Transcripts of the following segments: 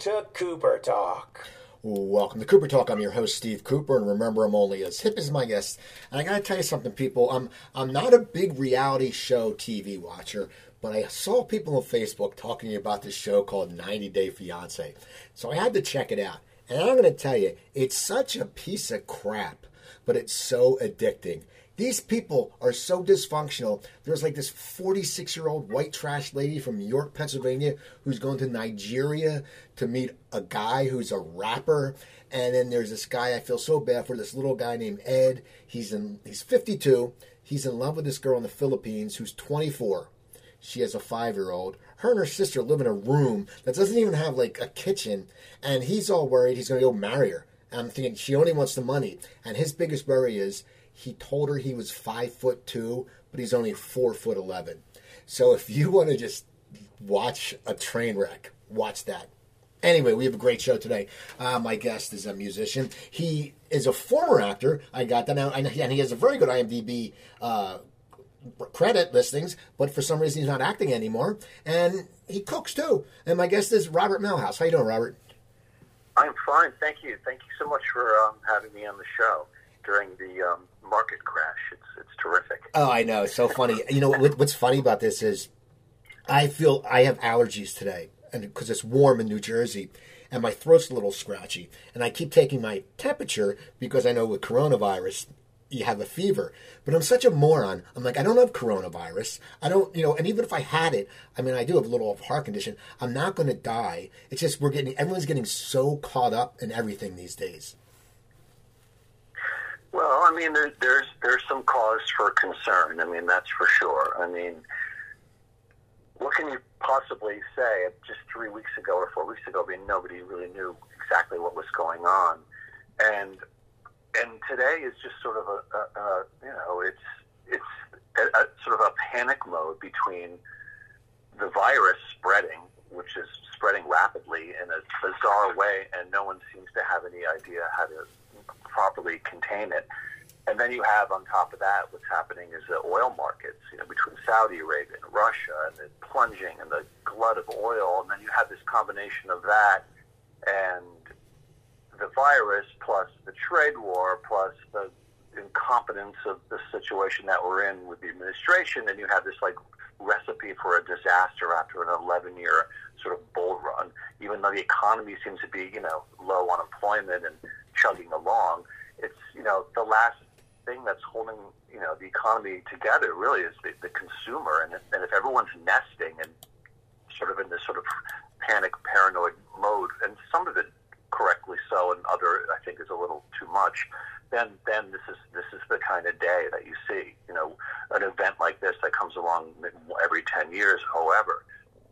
To Cooper Talk. Welcome to Cooper Talk. I'm your host, Steve Cooper, and remember, I'm only as hip as my guests. And I gotta tell you something, people. I'm I'm not a big reality show TV watcher, but I saw people on Facebook talking about this show called 90 Day Fiance. So I had to check it out. And I'm gonna tell you, it's such a piece of crap, but it's so addicting. These people are so dysfunctional. There's like this 46 year old white trash lady from York, Pennsylvania, who's going to Nigeria to meet a guy who's a rapper. And then there's this guy I feel so bad for, this little guy named Ed. He's in he's 52. He's in love with this girl in the Philippines who's 24. She has a five year old. Her and her sister live in a room that doesn't even have like a kitchen. And he's all worried he's going to go marry her. And I'm thinking she only wants the money. And his biggest worry is he told her he was five foot two, but he's only four foot eleven. So if you want to just watch a train wreck, watch that. Anyway, we have a great show today. Uh, my guest is a musician. He is a former actor. I got that out, and he has a very good IMDb uh, credit listings. But for some reason, he's not acting anymore, and he cooks too. And my guest is Robert Mailhouse. How you doing, Robert? I'm fine, thank you. Thank you so much for um, having me on the show during the um, market crash. It's it's terrific. Oh, I know. It's so funny. you know what, what's funny about this is, I feel I have allergies today, and because it's warm in New Jersey, and my throat's a little scratchy, and I keep taking my temperature because I know with coronavirus you have a fever. But I'm such a moron. I'm like, I don't have coronavirus. I don't, you know, and even if I had it, I mean, I do have a little heart condition. I'm not going to die. It's just we're getting, everyone's getting so caught up in everything these days. Well, I mean, there, there's there's some cause for concern. I mean, that's for sure. I mean, what can you possibly say? Just three weeks ago or four weeks ago, I mean, nobody really knew exactly what was going on, and and today is just sort of a, a, a you know, it's it's a, a sort of a panic mode between the virus spreading, which is spreading rapidly in a bizarre way, and no one seems to have any idea how to properly contain it. And then you have on top of that what's happening is the oil markets, you know, between Saudi Arabia and Russia and the plunging and the glut of oil. And then you have this combination of that and the virus plus the trade war plus the incompetence of the situation that we're in with the administration. And you have this like recipe for a disaster after an 11 year sort of bull run, even though the economy seems to be, you know, low unemployment and chugging along. It's you know the last thing that's holding you know the economy together really is the, the consumer, and and if everyone's nesting and sort of in this sort of panic paranoid mode, and some of it correctly so, and other I think is a little too much. Then, then this is this is the kind of day that you see. You know, an event like this that comes along every ten years, however.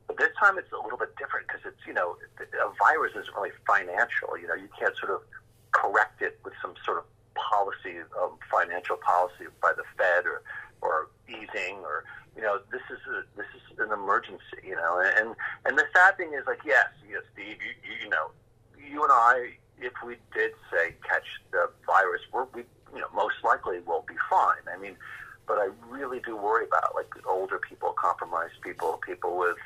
But this time it's a little bit different because it's you know a virus isn't really financial. You know, you can't sort of correct it with some sort of policy, um, financial policy by the Fed or, or easing or you know this is a, this is an emergency. You know, and and the sad thing is like yes, yes, Steve, you you, you know, you and I, if we did say catch the virus, we're, we you know most likely will be fine. I mean, but I really do worry about like older people, compromised people, people with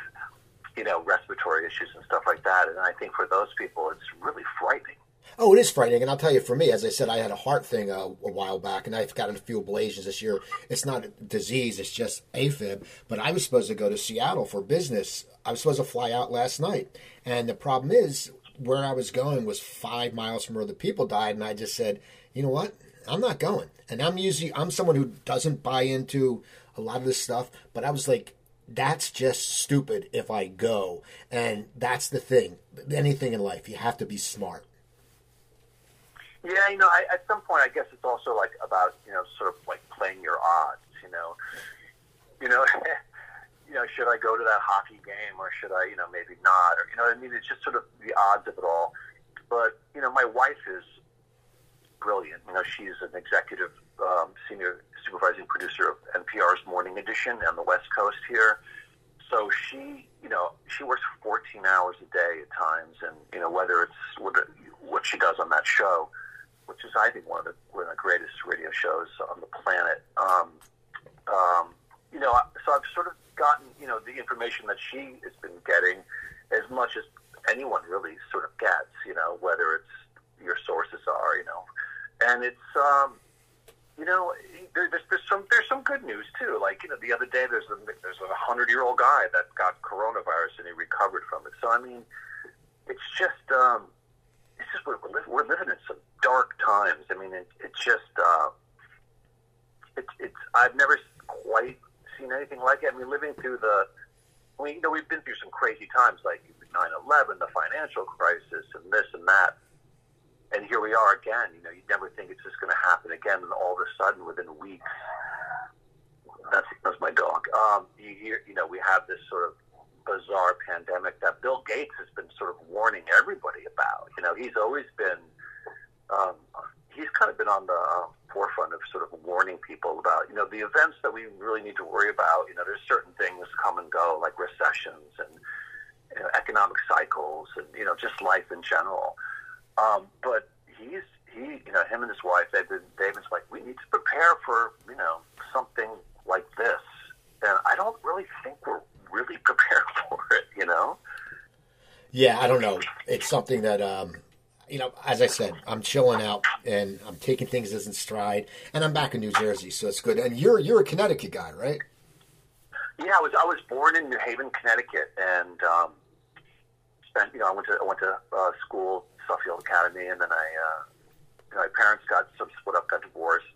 you know respiratory issues and stuff like that. And I think for those people, it's really frightening. Oh, it is frightening, and I'll tell you, for me, as I said, I had a heart thing uh, a while back, and I've gotten a few ablations this year. It's not a disease; it's just AFib. But I was supposed to go to Seattle for business. I was supposed to fly out last night, and the problem is, where I was going was five miles from where the people died, and I just said, you know what? I'm not going. And I'm usually I'm someone who doesn't buy into a lot of this stuff, but I was like, that's just stupid if I go. And that's the thing. Anything in life, you have to be smart. Yeah, you know, I, at some point, I guess it's also like about you know, sort of like playing your odds. You know, you know, you know, should I go to that hockey game or should I, you know, maybe not? Or you know, what I mean, it's just sort of the odds of it all. But you know, my wife is brilliant. You know, she's an executive um, senior supervising producer of NPR's Morning Edition on the West Coast here. So she, you know, she works 14 hours a day at times, and you know, whether it's what, what she does on that show which is I think one of the one of the greatest radio shows on the planet. Um, um, you know, so I've sort of gotten you know the information that she has been getting as much as anyone really sort of gets, you know, whether it's your sources are, you know, and it's, um, you know, there, there's, there's some there's some good news too. Like you know, the other day there's a there's a hundred year old guy that got coronavirus and he recovered from it. So I mean, it's just um, it's just we're, we're, we're living in some dark times. I mean, it, it's just uh, it's it's I've never quite seen anything like it. I mean, living through the mean, you know, we've been through some crazy times like 9/11, the financial crisis, and this and that and here we are again. You know, you never think it's just going to happen again, and all of a sudden, within weeks, that's that's my dog. Um, you hear, you know, we have this sort of bizarre pandemic that Bill Gates has been sort of warning everybody about. You know, he's always been, um, he's kind of been on the uh, forefront of sort of warning people about, you know, the events that we really need to worry about. You know, there's certain things come and go, like recessions and you know, economic cycles, and you know, just life in general. Um, but he's he, you know, him and his wife, they've been they've been like, we need to prepare for you know something like this, and I don't really think we're really prepared for it, you know. Yeah, I don't know. It's something that um, you know, as I said, I'm chilling out and I'm taking things as in stride, and I'm back in New Jersey, so it's good. And you're you're a Connecticut guy, right? Yeah, I was I was born in New Haven, Connecticut, and um, spent you know I went to I went to uh, school Suffield Academy, and then I, uh, my parents got some split up, got divorced,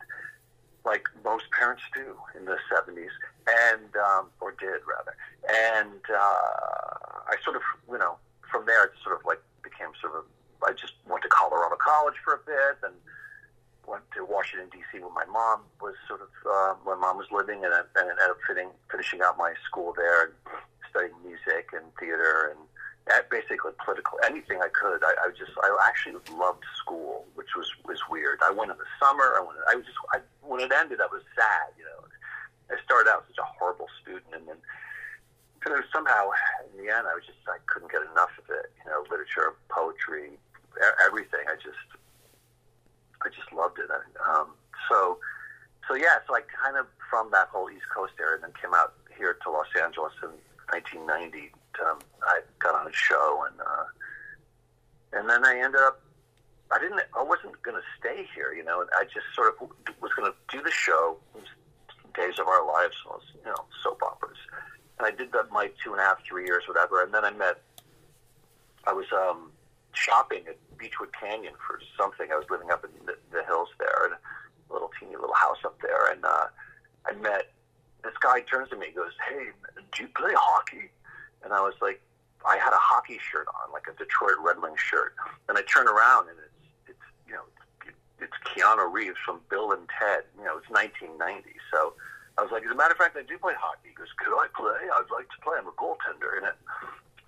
like most parents do in the '70s, and um, or did rather. And uh, I sort of, you know, from there it sort of like became sort of. I just went to Colorado College for a bit, and went to Washington D.C. where my mom was sort of uh, my mom was living, and, and ended up fitting, finishing out my school there and studying music and theater and basically political anything I could. I, I just I actually loved school, which was was weird. I went in the summer. I went. I was just I, when it ended, I was sad. You know, I started out such a horrible student, and then and then somehow in the end, I was just I couldn't get enough of it. You know, literature, poetry, everything. I just I just loved it. Um, so so yeah, so I kind of from that whole East Coast area, then came out here to Los Angeles in 1990 um, I got on a show, and uh, and then I ended up. I didn't. I wasn't going to stay here, you know. I just sort of was going to do the show, Days of Our Lives, you know, soap operas. And I did that my two and a half, three years, whatever. And then I met. I was um, shopping at Beachwood Canyon for something. I was living up in the, the hills there, and a little teeny little house up there, and uh, I met this guy. Turns to me, goes, "Hey, do you play hockey?" and I was like, I had a hockey shirt on, like a Detroit Red Wings shirt, and I turn around and it's it's you know it's Keanu Reeves from Bill and Ted. You know, it's 1990, so. I was like, as a matter of fact, I do play hockey. He goes, could I play? I'd like to play. I'm a goaltender in it.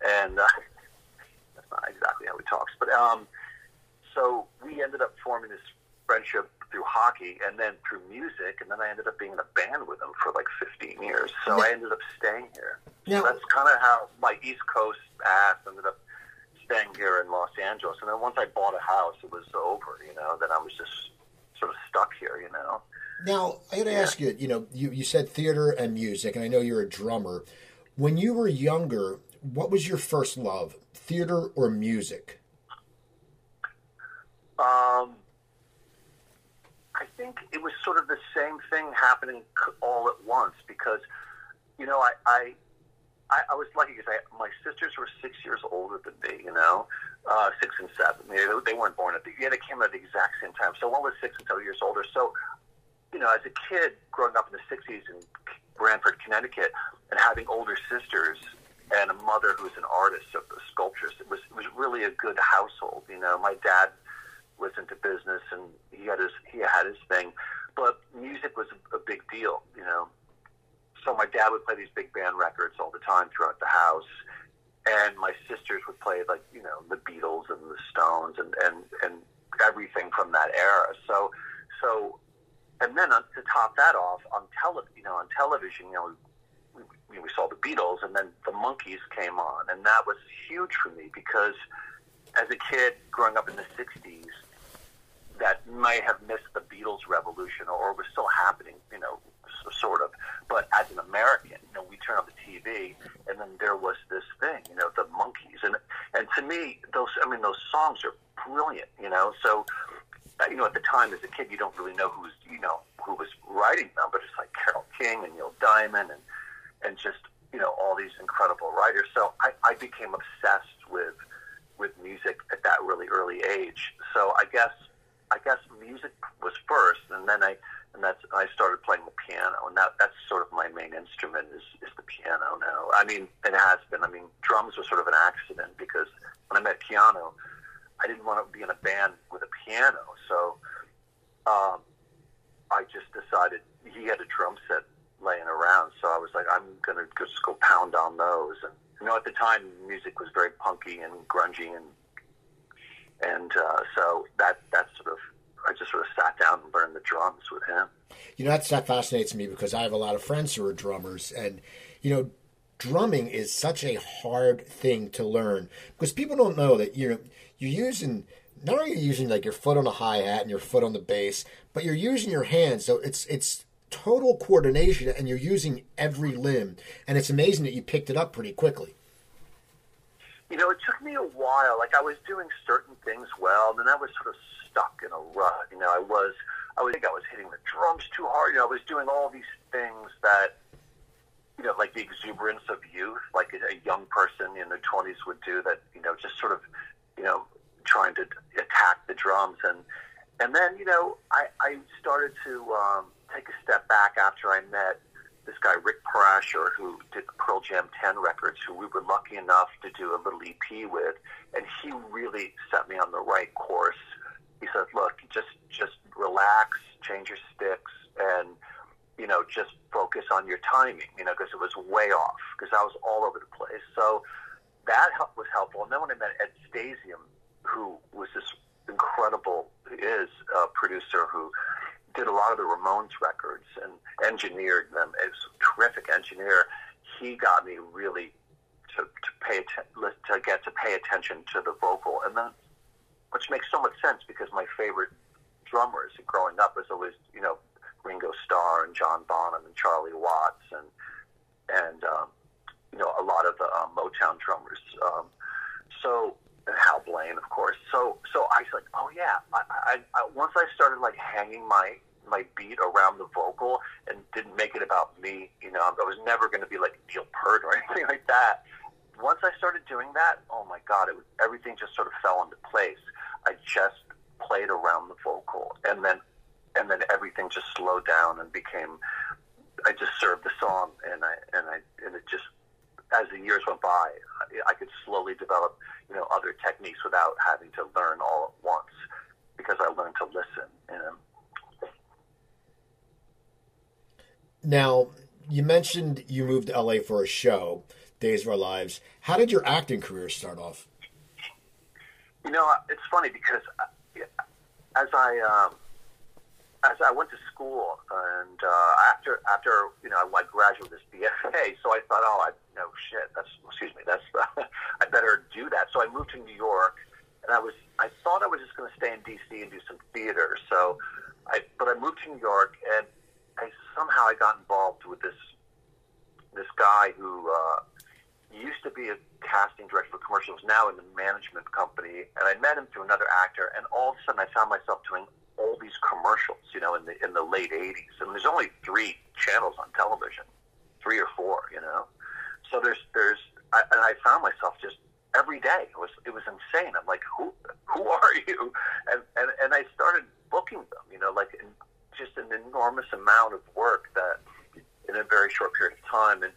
And uh, that's not exactly how he talks. But um, so we ended up forming this friendship through hockey and then through music, and then I ended up being in a band with him for like 15 years. So I ended up staying here. So that's kind of how my East Coast ass ended up staying here in Los Angeles. And then once I bought a house, it was over. You know, then I was just sort of stuck here. You know. Now I got to yeah. ask you. You know, you you said theater and music, and I know you're a drummer. When you were younger, what was your first love, theater or music? Um, I think it was sort of the same thing happening all at once because, you know, I I, I was lucky because my sisters were six years older than me. You know, uh, six and seven. They, they weren't born at the yeah they came at the exact same time. So one was six and seven years older. So, you know, as a kid growing up in the '60s in Branford, Connecticut, and having older sisters and a mother who's an artist of the sculptures, it was it was really a good household. You know, my dad was into business and he had his he his thing, but music was a, a big deal, you know. So my dad would play these big band records all the time throughout the house, and my sisters would play like you know the Beatles and the Stones and and and everything from that era. So so, and then to top that off on tele you know on television, you know. We, we saw the Beatles, and then the Monkees came on, and that was huge for me because as a kid growing up in the 60s, that might have missed the Beatles revolution or was still happening, you know, sort of. But as an American, you know, we turn on the TV and then there was this thing, you know, the Monkees, and and to me, those I mean, those songs are brilliant. You know, so uh, you know, at the time as a kid, you don't really know who's you know who was writing them, but it's like Carole King and Neil Diamond and and just you know all these incredible writers. So I, I became obsessed with with music at that really early age. So I guess I guess music was first, and then I and that's I started playing the piano, and that that's sort of my main instrument is is the piano now. I mean, it has been. I mean, drums was sort of an accident because when I met Keanu, I didn't want to be in a band with a piano, so um, I just decided he had a drum set laying around, so I was like, I'm gonna just go pound on those. And you know, at the time, music was very punky and grungy, and and uh, so that that sort of I just sort of sat down and learned the drums with him. You know, that's, that fascinates me because I have a lot of friends who are drummers, and you know, drumming is such a hard thing to learn because people don't know that you know you're using not only are you using like your foot on the hi hat and your foot on the bass, but you're using your hands. So it's it's total coordination, and you're using every limb. And it's amazing that you picked it up pretty quickly. You know, it took me a while. Like I was doing certain things well, and then I was sort of stuck in a rut. You know, I was I was I think I was hitting the drums too hard. You know, I was doing all these things that you know, like the exuberance of youth, like a, young person in their twenties would do. That you know, just sort of you know, trying to attack the drums and and then you know, I I started to um, take a step back after I met this guy Rick Parashar, who did Pearl Jam 10 records, who we were lucky enough to do a little EP with, and he really set me on the right course. He said, "Look, just just relax, change your sticks, and you know, just focus on your timing, you know, because it was way off, because I was all over the place." So that was helpful. And then when I met Ed Stasium, who was this incredible is a producer who did a lot of the Ramones records and engineered them. As a terrific engineer. He got me really to, to pay atten- to get to pay attention to the vocal, and then which makes so much sense because my favorite drummers growing up was always you know Ringo Starr and John Bonham and Charlie Watts and and um, you know a lot of the um, Motown drummers. Um, so and Hal Blaine, of course. So so I was like, oh yeah. I, I, I once I started like hanging my my beat around the vocal and didn't make it about me. You know, I was never going to be like Neil Peart or anything like that. Once I started doing that, oh my God, it was, everything just sort of fell into place. I just played around the vocal, and then and then everything just slowed down and became. I just served the song, and I and I and it just as the years went by, I could slowly develop you know other techniques without having to learn all at once because I learned to listen. You know. Now, you mentioned you moved to LA for a show, Days of Our Lives. How did your acting career start off? You know, it's funny because uh, as I um, as I went to school and uh, after after you know I graduated this BFA, so I thought, oh, I no shit, that's excuse me, that's uh, I better do that. So I moved to New York, and I was I thought I was just going to stay in DC and do some theater. So I but I moved to New York, and I somehow I got involved with this this guy who uh, used to be a casting director for commercials, now in the management company, and I met him through another actor, and all of a sudden I found myself doing all these commercials, you know, in the in the late '80s, and there's only three channels on television, three or four, you know. So there's there's I, and I found myself just every day. It was it was insane. I'm like, who who are you? And and and I started booking them, you know, like just an enormous amount of work that in a very short period of time, and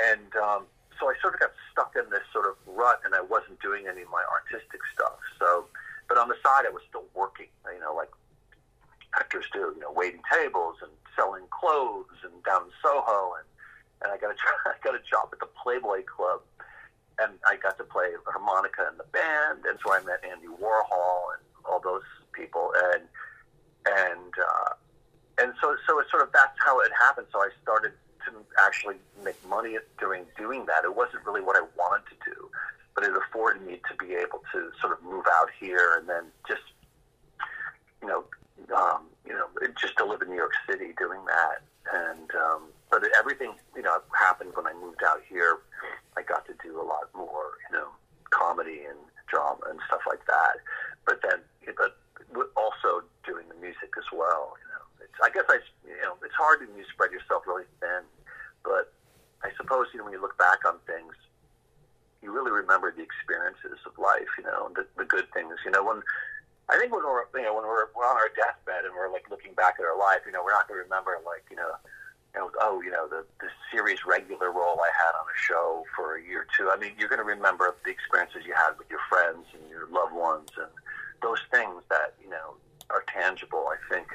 and um, so I sort of got stuck in this sort of rut, and I wasn't doing any of my artistic stuff. So, but on the side, I was still working, you know, like actors do, you know, waiting tables and selling clothes and down in Soho, and and I got a I got a job at the Playboy Club, and I got to play harmonica in the band, and so I met Andy Warhol and all those people, and and uh, and so so it's sort of that's how it happened. So I started to actually make money doing doing that. It wasn't really what I wanted to do, but it afforded me to be able to sort of move out here and then just you know um, you know, just to live in New York City doing that. And, um, but everything, you know, happened when I moved out here. I got to do a lot more, you know, comedy and drama and stuff like that. But then, but also doing the music as well. It's, I guess I, you know, it's hard when you spread yourself really thin. But I suppose you know when you look back on things, you really remember the experiences of life. You know, the, the good things. You know, when I think when we're you know when we're, we're on our deathbed and we're like looking back at our life, you know, we're not going to remember like you know you know, oh, you know, the, the series regular role I had on a show for a year or two. I mean, you're going to remember the experiences you had with your friends and your loved ones and those things that, you know, are tangible, I think.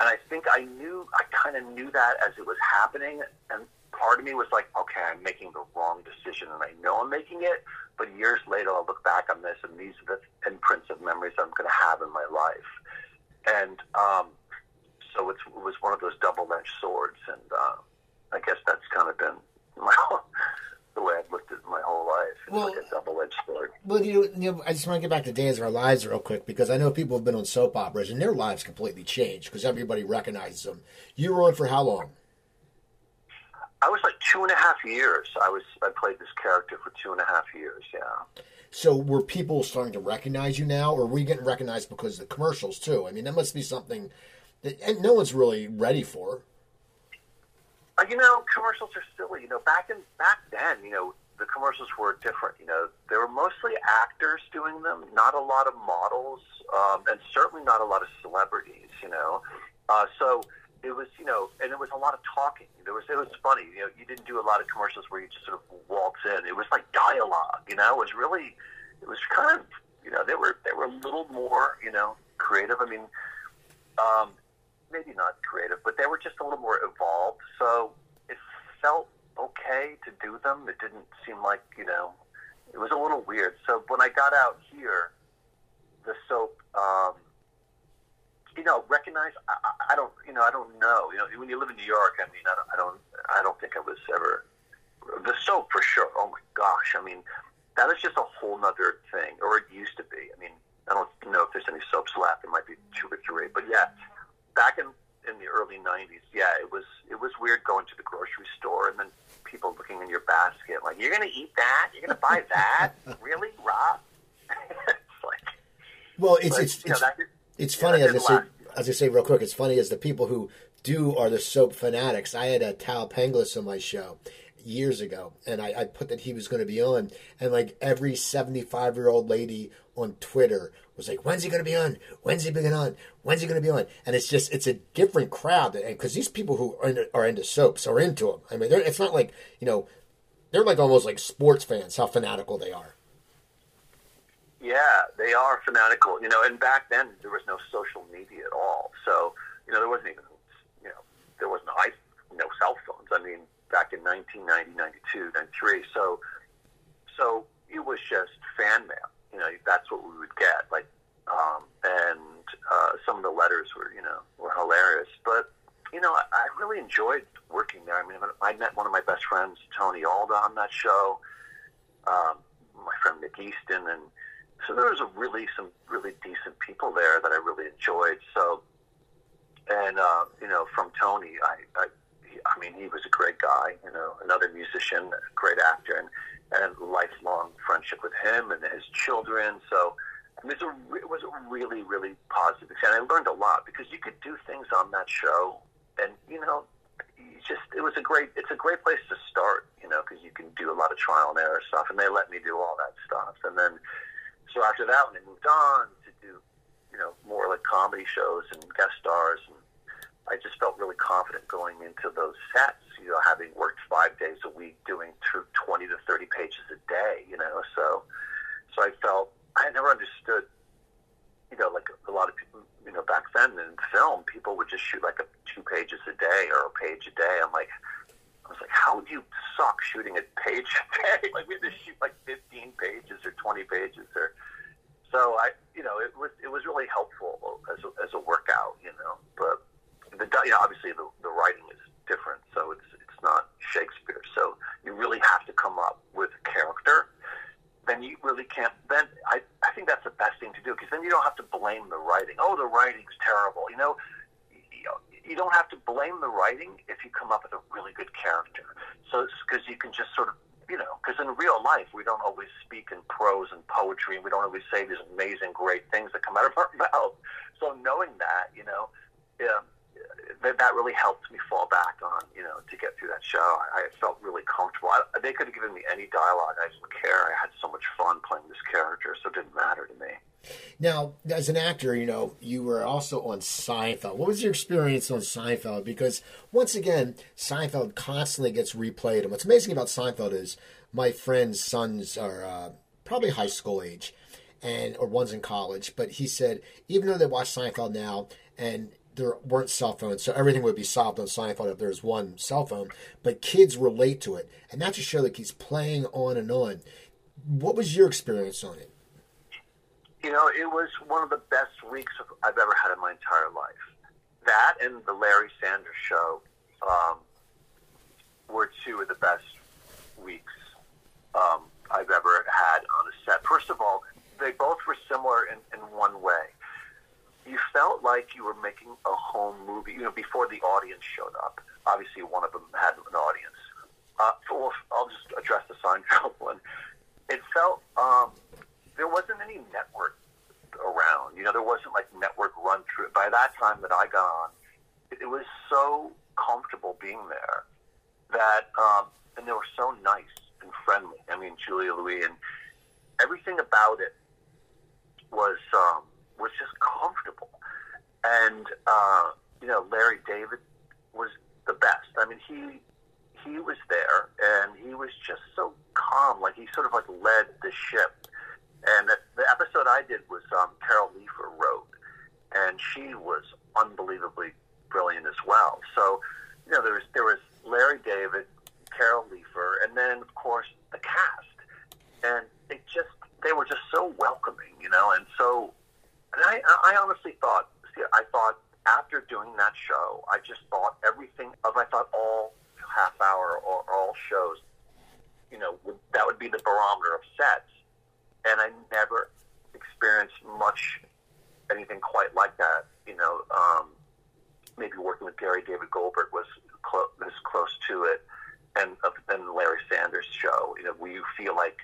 And I think I knew, I kind of knew that as it was happening. And part of me was like, okay, I'm making the wrong decision and I know I'm making it. But years later, I'll look back on this and these are the imprints of memories I'm going to have in my life. And, um, so it was one of those double-edged swords, and uh, I guess that's kind of been my the way I've looked at my whole life. It's well, like a double-edged sword. Well, you know, you know, I just want to get back to Days of Our Lives real quick because I know people have been on soap operas and their lives completely changed because everybody recognizes them. You were on for how long? I was like two and a half years. I was I played this character for two and a half years. Yeah. So were people starting to recognize you now, or were you getting recognized because of the commercials too? I mean, that must be something and no one's really ready for. Uh, you know, commercials are silly. You know, back in back then, you know, the commercials were different. You know, there were mostly actors doing them, not a lot of models, um, and certainly not a lot of celebrities. You know, uh, so it was, you know, and it was a lot of talking. There was, it was funny. You know, you didn't do a lot of commercials where you just sort of waltz in. It was like dialogue. You know, it was really, it was kind of, you know, they were they were a little more, you know, creative. I mean, um, maybe not creative, but they were just a little more evolved. So it felt okay to do them. It didn't seem like, you know, it was a little weird. So when I got out here, the soap, um, you know, recognize. I, I don't, you know, I don't know. You know, when you live in New York, I mean, I don't, I don't, I don't think I was ever the soap for sure. Oh my gosh, I mean, that is just a whole nother thing, or it used to be. I mean, I don't know if there's any soaps left. There might be two or three, but yeah, back in in the early '90s, yeah, it was it was weird going to the grocery store and then people looking in your basket like, "You're going to eat that? You're going to buy that? really, Rob?" it's like, well, it's it's it's, know, that, it's funny as I say as I say real quick. It's funny as the people who do are the soap fanatics. I had a Tal Penghlis on my show years ago, and I, I put that he was going to be on, and like every seventy-five-year-old lady on Twitter was like, "When's he going to be on? When's he going on? When's he going to be on?" And it's just it's a different crowd because these people who are into, are into soaps are into them. I mean, it's not like you know they're like almost like sports fans. How fanatical they are. Yeah, they are fanatical. You know, and back then there was no social media at all, so you know there wasn't even you know there wasn't i no cell phones. I mean, back in 1990, 92, 93. So so it was just fan mail you know, that's what we would get. Like, um, and uh, some of the letters were, you know, were hilarious. But you know, I, I really enjoyed working there. I mean, I met one of my best friends, Tony Alda, on that show. Um, my friend Nick Easton, and so there was a really some really decent people there that I really enjoyed. So, and uh, you know, from Tony, I, I, I mean, he was a great guy. You know, another musician, great actor, and and lifelong friendship with him and his children. So it was a it was a really really positive experience. And I learned a lot because you could do things on that show, and you know, just it was a great it's a great place to start. You know, because you can do a lot of trial and error stuff, and they let me do all that stuff. And then so after that, when I moved on to do you know more like comedy shows and guest stars and I just felt really confident going into those sets, you know, having worked five days a week doing 20 to 30 pages a day, you know, so, so I felt, I never understood, you know, like a lot of people, you know, back then in film, people would just shoot like a two pages a day or a page a day. I'm like, I was like, how would you suck shooting a page a day? like we had to shoot like 15 pages or 20 pages or, so I, you know, it was, it was really helpful as a, as a workout, you know, but, the you know, obviously the, the writing is different, so it's it's not Shakespeare. So you really have to come up with a character. Then you really can't. Then I I think that's the best thing to do because then you don't have to blame the writing. Oh, the writing's terrible. You know, you, don't have to blame the writing if you come up with a really good character. So because you can just sort of you know, because in real life we don't always speak in prose and poetry, and we don't always say these amazing, great things that come out of our mouth. So knowing that, you know, yeah, that, that really helped me fall back on, you know, to get through that show. I, I felt really comfortable. I, they could have given me any dialogue. I didn't care. I had so much fun playing this character, so it didn't matter to me. Now, as an actor, you know, you were also on Seinfeld. What was your experience on Seinfeld? Because once again, Seinfeld constantly gets replayed. And what's amazing about Seinfeld is my friend's sons are uh, probably high school age, and or one's in college. But he said even though they watch Seinfeld now, and there weren't cell phones, so everything would be solved on Seinfeld if there was one cell phone. But kids relate to it, and that's a show that keeps playing on and on. What was your experience on it? You know, it was one of the best weeks I've ever had in my entire life. That and the Larry Sanders Show um, were two of the best weeks um, I've ever had on a set. First of all, they both were similar in, in one way you felt like you were making a home movie, you know, before the audience showed up. Obviously, one of them had an audience. Uh, for, I'll just address the Seinfeld one. It felt um, there wasn't any network around. You know, there wasn't like network run through. By that time that I got on, it, it was so comfortable being there that, um, and they were so nice and friendly. I mean, Julia Louis and everything about it was. Um, was just comfortable. And uh, you know, Larry David was the best. I mean, he he was there, and he was just so calm. Like he sort of like led the ship. And the, episode I did was um, Carol Leifer wrote, and she was unbelievably brilliant as well. So, you know, there was there was Larry David, Carol Leifer, and then of course the cast, and it just they were just so welcoming, you know, and so and I, I honestly thought, see, I thought after doing that show, I just thought everything of, I thought all half hour or all shows, you know, would, that would be the barometer of sets. And I never experienced much anything quite like that. You know, um, maybe working with Gary David Goldberg was clo- was close to it, and uh, Larry Sanders show. You know, where you feel like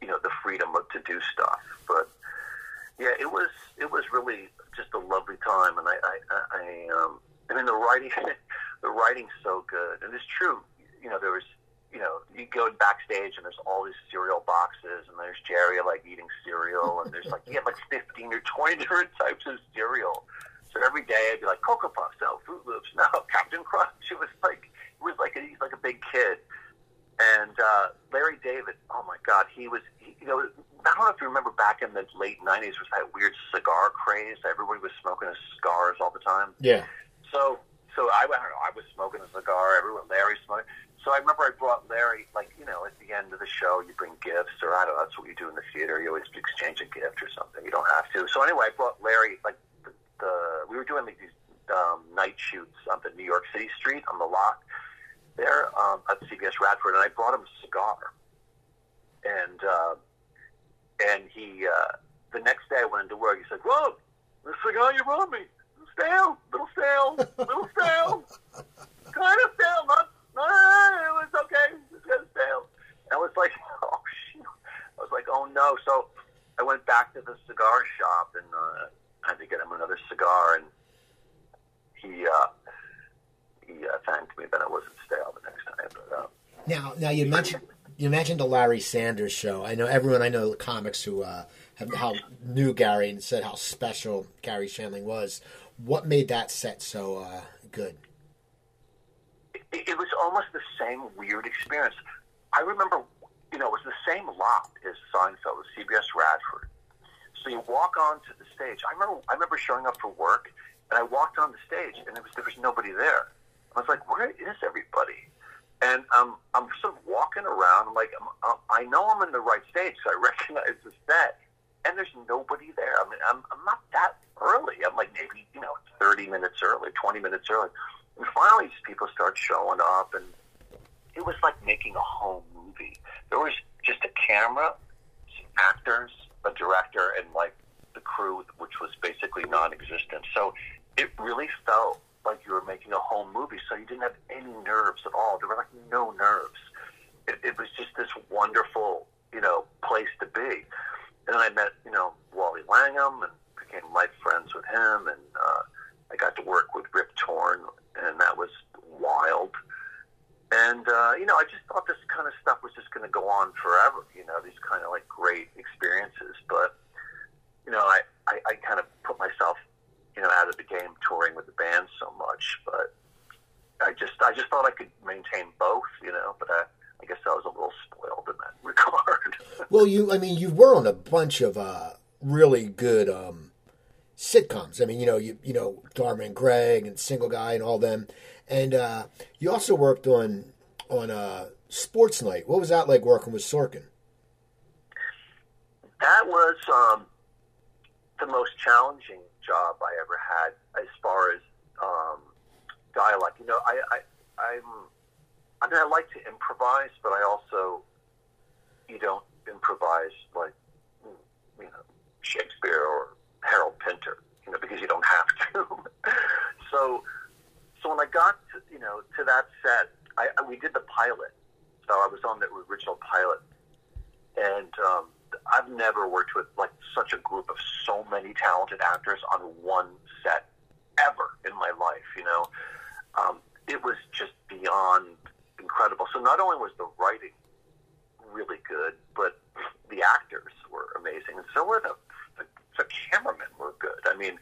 you know the freedom of, to do stuff, but yeah, it was it was really just a lovely time, and I I, I um I mean the writing the writing's so good, and it's true. You know, there was you know you go backstage and there's all these cereal boxes, and there's Jerry like eating cereal, and there's like you have like fifteen or twenty different types of cereal. So every day I'd be like Cocoa Puffs, no Froot Loops, no Captain Crunch. It was like it was like a, he's like a big kid. And uh, Larry David, oh my God, he was, he, you know, I don't know if you remember back in the late 90s was that weird cigar craze. Everybody was smoking cigars all the time. Yeah. So, so I, I don't know, I was smoking a cigar. Everyone, Larry smoked. So I remember I brought Larry, like, you know, at the end of the show, you bring gifts, or I don't know, that's what you do in the theater. You always exchange a gift or something. You don't have to. So anyway, I brought Larry, like, the, the we were doing like these um, night shoots on the New York City street on the lot there um, at CBS Radford, and I brought him a cigar. And uh, and he uh, the next day I went into work. He said, "Rob, the cigar you brought me, stale, little stale, little stale, kind of stale, not not it was okay, it's kind of stale." And I was like, "Oh shoot!" I was like, "Oh no!" So I went back to the cigar shop and uh, had to get him another cigar, and he. Uh, he uh, thanked me that it wasn't stale the next time. But, uh, now, now you mentioned you mentioned the Larry Sanders show. I know everyone I know the comics who uh, have how knew Garry and said how special Garry Shandling was. What made that set so uh, good? It, it was almost the same weird experience. I remember, you know, it was the same lot as Seinfeld, with CBS Radford. So you walk onto the stage. I remember, I remember showing up for work, and I walked on the stage, and there was there was nobody there. I was like, where is everybody? And um, I'm sort of walking around. I'm like, I'm, I'm, know I'm in the right stage, so I recognize the set, and there's nobody there. I mean, I'm, I'm not that early. I'm like maybe you know 30 minutes early, 20 minutes early. And finally, people start showing up, and it was like making a home movie. There was just a camera, actors, a director, and like the crew, which was basically non-existent. So it really felt like you were making a home movie, so you didn't have any nerves at all. There were like no nerves. it, it was just this wonderful, you know, place to be. And then I met, you know, Wally Langham and became life friends with him. And uh, I got to work with Rip Torn, and that was wild. And, uh, you know, I just thought this kind of stuff was just going to go on forever, you know, these kind of like great experiences. But, you know, I, I, I kind of put myself, you know, out of the game touring with the band so much. But I just, I just thought I could maintain both, you know, but I, I guess I was a little spoiled in that regard. well, you, I mean, you were on a bunch of uh, really good um, sitcoms. I mean, you know, you, you know, Dharma and Greg and Single Guy and all them. And uh, you also worked on on uh, Sports Night. What was that like working with Sorkin? That was um, the most challenging job I ever had as far as um, dialogue. You know, I, I I'm I mean I like to improvise, but I also you don't improvise like you know Shakespeare or Harold Pinter, you know, because you don't have to. so so when I got to, you know to that set, I, I we did the pilot. So I was on the original pilot, and um, I've never worked with like such a group of so many talented actors on one set ever in my life. You know, um, it was just beyond incredible. So not only was the writing really good, but the actors were amazing, and so were the the, the cameramen were good. I mean,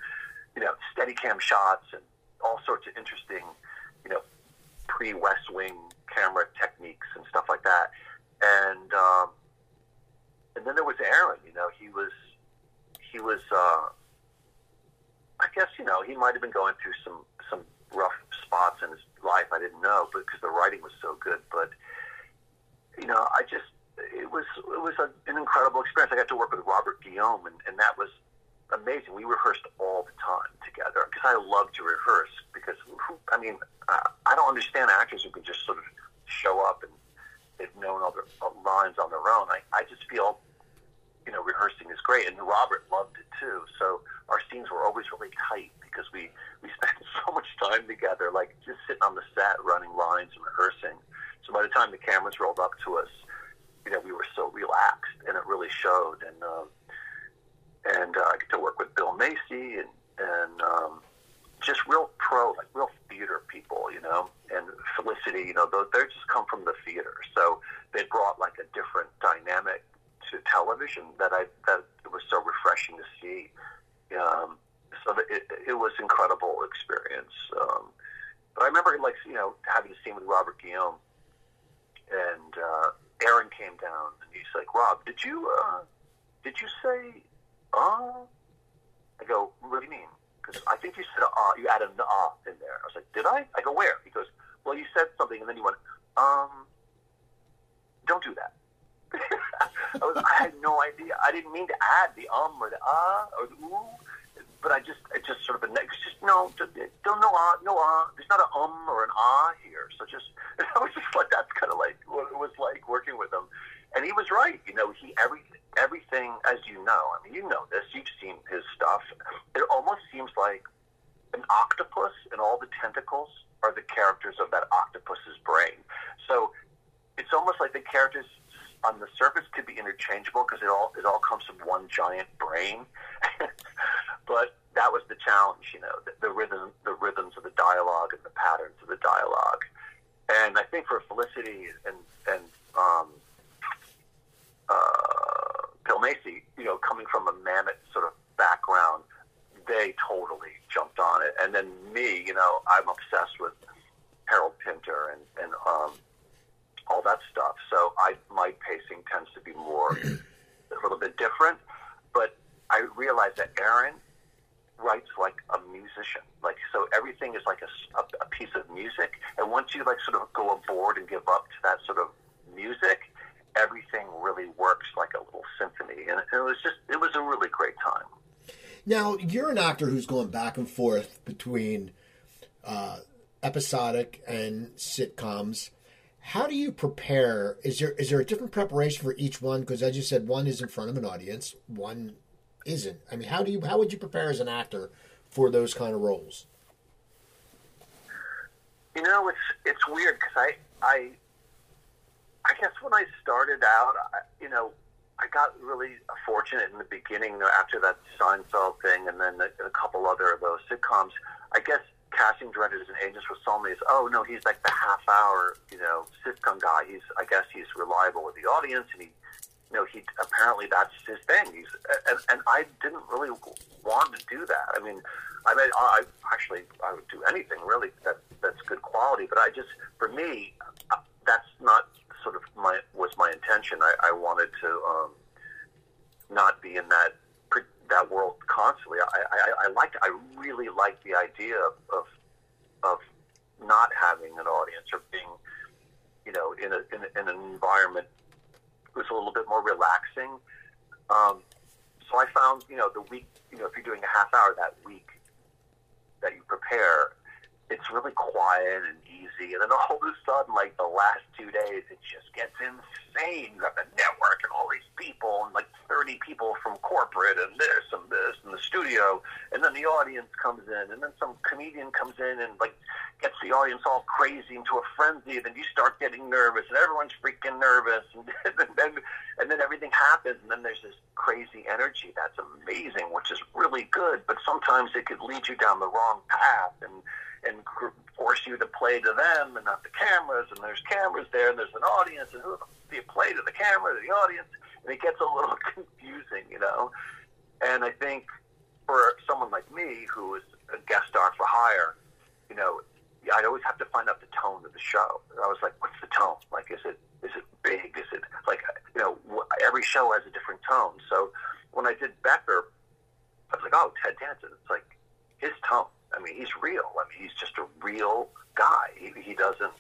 you know, steady cam shots and all sorts of interesting, you know, pre West Wing camera techniques and stuff like that. And um, and then there was Aaron. You know, he was he was. Uh, I guess you know he might have been going through some some rough spots in his life. I didn't know, but because the writing was so good. But you know, I just it was it was a, an incredible experience. I got to work with Robert Guillaume, and, and that was amazing. We rehearsed all the time together because I love to rehearse. Because who, I mean, uh, I don't understand actors who can just sort of show up and they've known all their lines on their own. I, I just feel, you know, rehearsing is great, and Robert loved it too. So our scenes were always really tight because we we spent so much time together, like just sitting on the set, running lines and rehearsing. So by the time the cameras rolled up to us, you know, we were so relaxed, and it really showed. And um, and uh, I get to work with Bill Macy and and um, just real pro, like real theater people, you know, and Felicity, you know, they just come from the theater, so they brought like a different dynamic to television that I that it was so refreshing to see. Um, so it, it was incredible experience. Um, but I remember like you know having a scene with Robert Guillaume, and uh, Aaron came down and he's like, Rob, did you uh, did you say uh? I go, what do you mean? Because I think you said uh, you added an uh in there. I was like, did I? I go, where? He goes, well, you said something, and then you went, um, don't do that. I, was, I had no idea. I didn't mean to add the um or the ah or the ooh, but I just, it just sort of, it's just no, don't no ah, no ah. There's not an um or an ah here. So just, I was just like, that's kind of like what it was like working with him. And he was right. You know, he every everything, as you know. I mean, you know this. You've seen his stuff. It almost seems like an octopus, and all the tentacles are the characters of that octopus's brain. So it's almost like the characters on the surface could be interchangeable because it all it all comes from one giant brain. but that was the challenge, you know, the, the rhythm, the rhythms of the dialogue and the patterns of the dialogue. And I think for Felicity and and um, uh, Bill Macy, you know, coming from a mammoth sort of background, they totally jumped on it. And then me, you know, I'm obsessed with Harold Pinter and and um, all that stuff. So I my pacing tends to be more a little bit different. But I realize that Aaron writes like a musician. Like so, everything is like a, a, a piece of music. And once you like sort of go aboard and give up to that sort of music, everything really works like a little symphony. And it was just it was a really great time. Now you're an actor who's going back and forth between uh, episodic and sitcoms. How do you prepare? Is there is there a different preparation for each one? Because as you said, one is in front of an audience, one isn't. I mean, how do you how would you prepare as an actor for those kind of roles? You know, it's it's weird because I I I guess when I started out, I, you know, I got really fortunate in the beginning after that Seinfeld thing, and then a, a couple other of those sitcoms. I guess casting directors and agents were telling me is, oh no, he's like the half hour, you know, sitcom guy. He's, I guess, he's reliable with the audience, and he, you know, he apparently that's his thing. He's, and, and I didn't really want to do that. I mean, I mean, I actually I would do anything really that that's good quality, but I just, for me, uh, that's not sort of my was my intention. I, I wanted to um, not be in that that world constantly. I, I, I like I really like the idea of, of not having an audience or being you know in a in, in an environment that's a little bit more relaxing. Um, so I found you know the week you know if you're doing a half hour that week that you prepare it's really quiet and easy. And then all of a sudden, like the last two days, it just gets insane. You got the network and all these people and like 30 people from corporate and this and this and the studio. And then the audience comes in and then some comedian comes in and like gets the audience all crazy into a frenzy. Then you start getting nervous and everyone's freaking nervous. And, and then, and then everything happens. And then there's this crazy energy that's amazing, which is really good. But sometimes it could lead you down the wrong path. And, and force you to play to them and not the cameras. And there's cameras there, and there's an audience, and who do you play to the camera, to the audience? And it gets a little confusing, you know. And I think for someone like me, who is a guest star for hire, you know, I'd always have to find out the tone of the show. I was like, what's the tone? Like, is it is it big? Is it like you know? Every show has a different tone. So when I did Becker, I was like, oh, Ted Danson. It's like his tone I mean, he's real. I mean, he's just a real guy. He, he doesn't.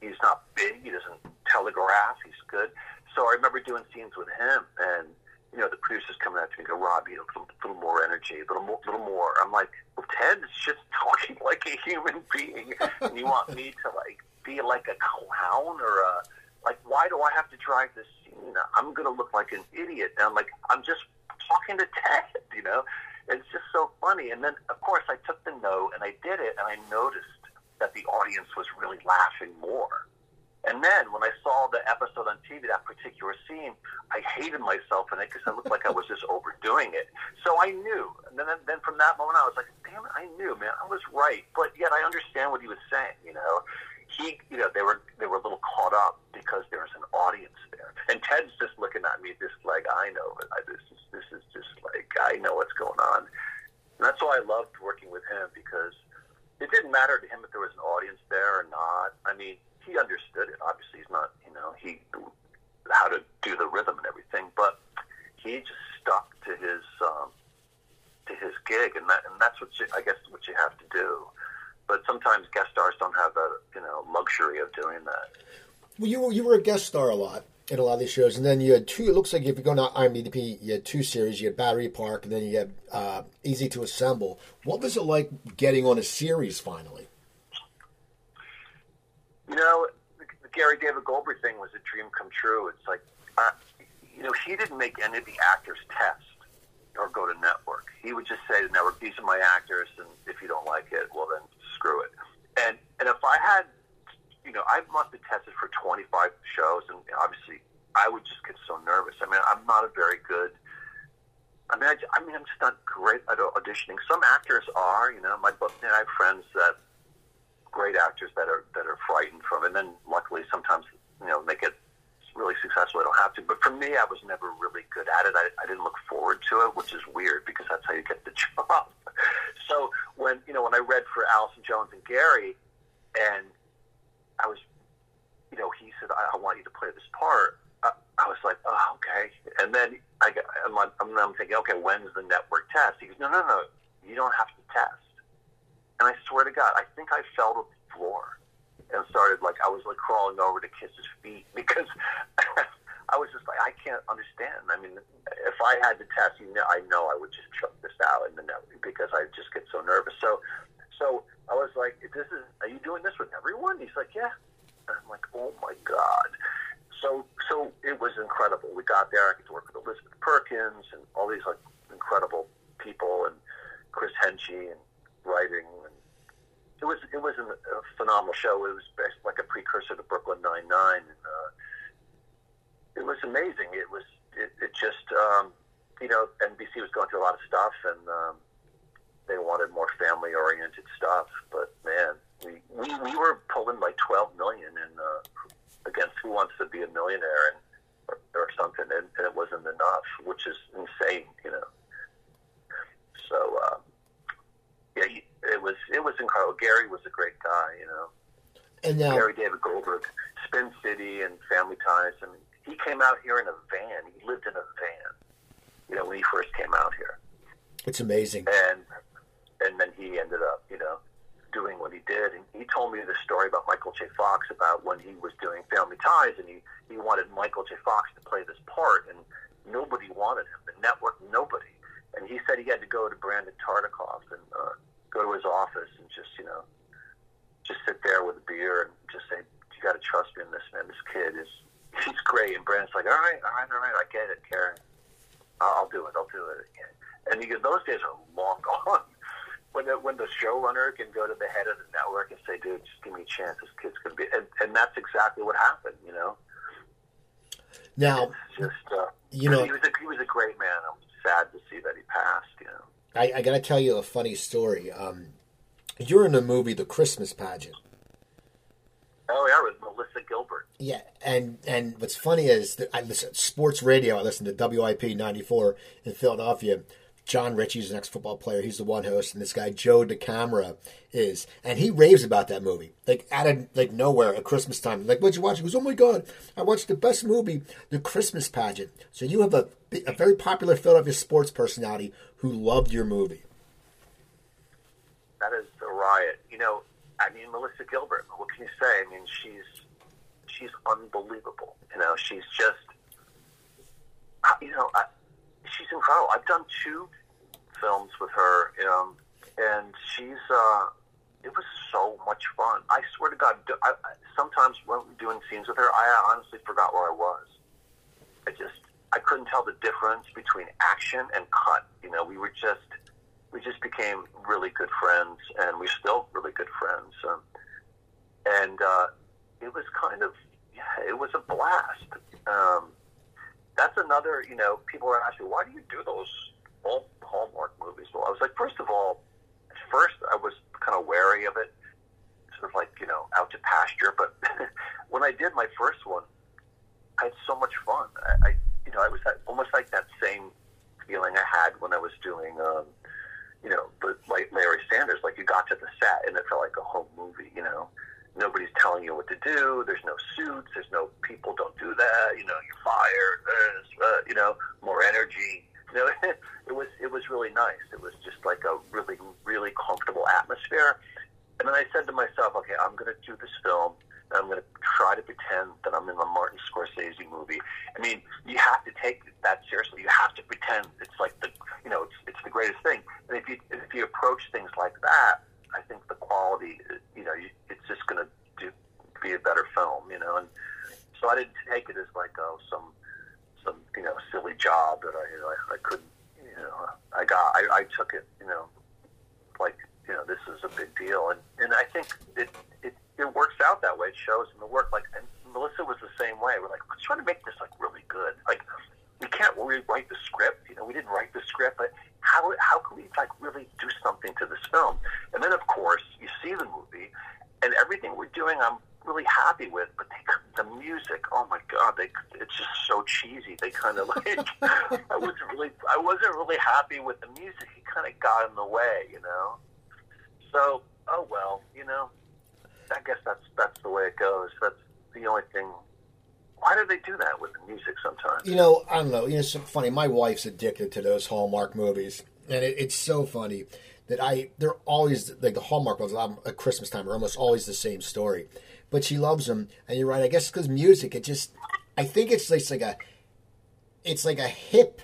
He's not big. He doesn't telegraph. He's good. So I remember doing scenes with him, and you know, the producers coming up to me go, Rob, you know, a little, little more energy, a little more, little more. I'm like, well, Ted's just talking like a human being, and you want me to like be like a clown or a like? Why do I have to drive this scene? I'm gonna look like an idiot. And I'm like, I'm just talking to Ted, you know it's just so funny. And then, of course, I took the note and I did it, and I noticed that the audience was really laughing more. And then when I saw the episode on TV, that particular scene, I hated myself in it because I looked like I was just overdoing it. So I knew. And then, then from that moment, I was like, damn it, I knew, man, I was right. But yet I understand what he was saying, you know he, you know, they were they were a little caught up because there was an audience there, and Ted's just looking at me, just like I know it. I, this is this is just like I know what's going on, and that's why I loved working with him because it didn't matter to him if there was an audience there or not. I mean, he understood it. Obviously, he's not, you know, he how to do the rhythm and everything, but he just stuck to his um, to his gig, and that and that's what you, I guess what you have to do but sometimes guest stars don't have the you know luxury of doing that. Well, you were you were a guest star a lot in a lot of these shows, and then you had two. It looks like if you go to IMDb, you had two series. You had Battery Park, and then you had uh, Easy to Assemble. What was it like getting on a series finally? You know, the Gary David Goldberg thing was a dream come true. It's like, uh, you know, he didn't make any of the actors test or go to network. He would just say to network, "These are my actors, and if you don't like it, well then screw it. And and if I had, you know, I must have tested for 25 shows, and obviously I would just get so nervous. I mean, I'm not a very good. I mean, I, I mean, I'm just not great at auditioning. Some actors are, you know. My book, know, I have friends that great actors that are that are frightened from, it. and then luckily sometimes you know they get really successful. I don't have to. But for me, I was never really good at it. I, I didn't look forward to it, which is weird because that's how you get the job. so when you know when I read for Allison Jones and Gary, and I was, you know, he said, "I, I want you to play this part." I, I was like, "Oh, okay." And then I, I'm, I'm, I'm thinking, "Okay, when's the network test?" He goes, "No, no, no, you don't have to test." And I swear to God, I think I fell to the floor and started like I was like crawling over to kiss his feet because I was just like I can't understand. I mean, if I had to test, you know, I know I would just chuck this out in the net because I just get so nervous. So, so I was like, "This is are you doing this with everyone?" He's like, "Yeah." And I'm like, "Oh my god." So, so it was incredible. We got there. I got to work with Elizabeth Perkins and all these like incredible people and Chris Henchy and writing it was it was a, phenomenal show. It was like a precursor to Brooklyn Nine Nine, and uh, it was amazing. It was it, it just um, you know NBC was going through a lot of stuff and um, they wanted more family oriented stuff. But man, we, we we were pulling like twelve million in uh, against Who Wants to Be a Millionaire and or, or something, and, and it wasn't enough, which is insane, you know. So uh, yeah, he- it was it was incredible. Gary was a great guy, you know. And now, Gary David Goldberg, Spin City and Family Ties. I mean, he came out here in a van. He lived in a van, you know, when he first came out here, it's amazing. and and then he ended up, you know, doing what he did. And he told me the story about Michael J. Fox about when he was doing Family Ties, and he he wanted Michael J. Fox to play this part, and nobody wanted him. The network, nobody. And he said he had to go to Brandon Tartikoff and uh, go to his office and just, you know, just sit there with a beer and just say, "You got to trust me in this, man. This kid is he's great." And Brandon's like, "All right, all right, all right. I get it, Karen. I'll, I'll do it. I'll do it." And he goes, "Those days are long gone." When the, when the showrunner can go to the head of the network and say, "Dude, just give me a chance. This kid's gonna be," and, and that's exactly what happened. You know, Now, it's just uh, You know- he was a, he was a great man. I'm sad to see that he passed. You know, I, I got to tell you a funny story. Um, you're in the movie The Christmas Pageant. oh yeah, with Melissa Gilbert. Yeah, and and what's funny is that I listen sports radio. I listen to WIP ninety four in Philadelphia. Jon Ritchie's an ex football player. He's the one host, and this guy Joe DeCamara is, and he raves about that movie. Like out of like nowhere at Christmas time. Like, what'd you watch? He goes, "Oh my god, I watched the best movie, The Christmas Pageant." So you have a a very popular Philadelphia sports personality who loved your movie. that is a riot. You know, I mean, Melissa Gilbert. What can you say? I mean, she's she's unbelievable. You know, she's just, you know, I, she's incredible. I've done two films with her, um, and she's. Uh, it was so much fun. I swear to God, I, I, sometimes when doing scenes with her, I honestly forgot where I was. I just, I couldn't tell the difference between action and cut. You know, we were just we just became really good friends, and we're still really good friends. Um, and uh, it was kind of, yeah, it was a blast. Um, that's another, you know, people are asking, why do you do those old Hallmark movies? Well, I was like, first of all, at first I was kind of wary of it, sort of like, you know, out to pasture. But when I did my first one, I had so much fun. I, I you know, I was almost like that same feeling I had when I was doing, um, you know, but like Larry Sanders, like you got to the set and it felt like a home movie, you know. Nobody's telling you what to do. There's no suits. There's no people don't do that. You know, you're fired. Uh, you know, more energy. You know, it was it was really nice. It was just like a really really comfortable atmosphere. And then I said to myself, okay, I'm going to do this film. And I'm going to try to pretend that I'm in a Martin Scorsese movie. I mean, you have to take that seriously. You have to pretend it's like the, you know, it's, it's the greatest thing. And if you if you approach things like that, I think the quality, you know, you, it's just going to be a better film, you know. And so I didn't take it as like oh some some you know silly job that I you know I, I couldn't you know I got I, I took it you know like you know this is a big deal and and I think it it it works out that way. It shows in the work. Like and Melissa was the same way. We're like let's try to make this like really good. Like we can't rewrite the script. You know we didn't write the script, but how how can we like really do something to this film? And then of course you see the movie and everything we're doing. I'm really happy with, but they, the music, oh my god, they it's just so cheesy. They kind of like I wasn't really I wasn't really happy with the music. It kind of got in the way, you know. So oh well, you know. I guess that's that's the way it goes. That's the only thing. Why do they do that with the music sometimes? You know, I don't know. You know, it's so funny. My wife's addicted to those Hallmark movies, and it, it's so funny that I they're always like the Hallmark ones um, at Christmas time are almost always the same story, but she loves them. And you're right. I guess because music, it just I think it's, it's like a it's like a hip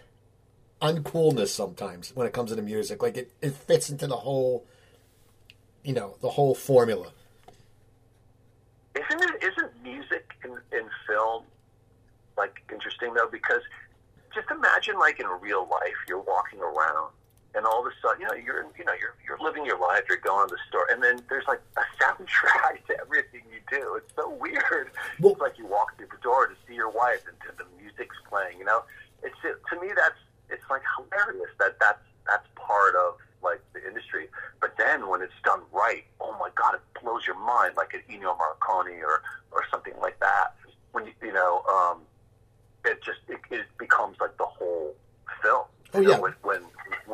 uncoolness sometimes when it comes to the music. Like it, it fits into the whole you know the whole formula. Isn't it? Isn't music in, in film like interesting though? Because just imagine like in real life, you're walking around and all of a sudden, you know, you're you know you're you're living your life, you're going to the store, and then there's like a soundtrack to everything you do. It's so weird. Well- it's like you walk through the door to see your wife, and the music's playing. You know, it's to me that's it's like hilarious that that's that's part of like the industry. But then when it's done right, oh my god, it blows your mind, like an Ennio Morricone or or something like that. When you you know, um, it just it, it becomes like the whole film. Oh, you know, yeah. when, when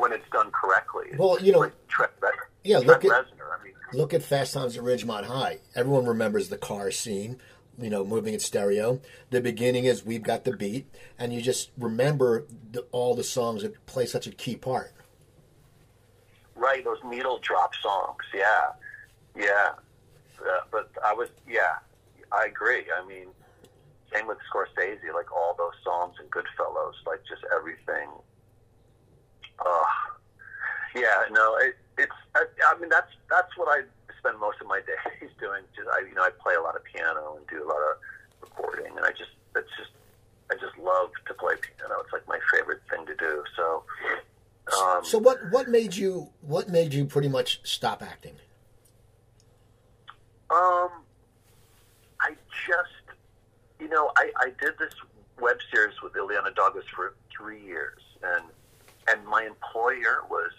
when it's done correctly. Well, you know- like Trent, Re- Yeah, Trent look at- Reznor. I mean, Look at Fast Times at Ridgemont High. Everyone remembers the car scene, you know, moving in stereo. The beginning is We've Got the Beat, and you just remember the, all the songs that play such a key part. right? Those needle drop songs. Yeah, yeah. Uh, but I was, yeah, I agree. I mean, same with Scorsese. Like all those songs and Goodfellas, like just everything. Uh, yeah, no, it, it's. I, I mean, that's that's what I spend most of my days doing. Just I, you know, I play a lot of piano and do a lot of recording, and I just, it's just, I just love to play piano. It's like my favorite thing to do. So. Um, So what what made you what made you pretty much stop acting? Um, I just, you know, I, I did this web series with Illeana Douglas for three years, and and my employer was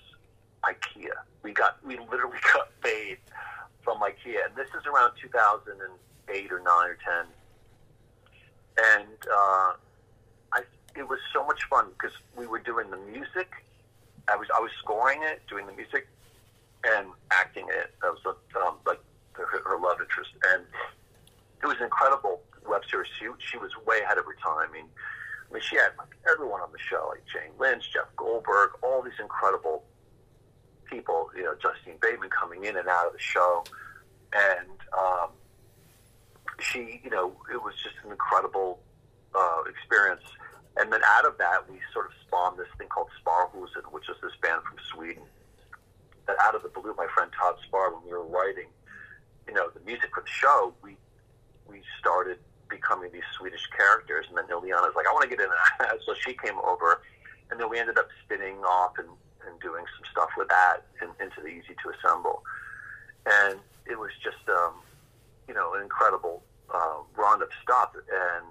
IKEA. We got we literally got paid from IKEA, and this is around 2008 or nine or ten, and uh, I it was so much fun because we were doing the music. I was I was scoring it, doing the music, and acting it. That was um, like her, her love interest, and it was incredible web series. She she was way ahead of her time. I mean, I mean, she had like everyone on the show, like Jane Lynch, Jeff Goldberg, all these incredible people. You know, Justine Bateman coming in and out of the show, and um, she, you know, it was just an incredible uh, experience. And then out of that, we sort of spawned this thing called Sparhusen, which is this band from Sweden. That out of the blue, my friend Todd Spar, when we were writing, you know, the music for the show, we we started becoming these Swedish characters. And then Illeana's like, I want to get in. So she came over, and then we ended up spinning off and, and doing some stuff with that in, into the Easy to Assemble. And it was just, um, you know, an incredible uh, of stuff. And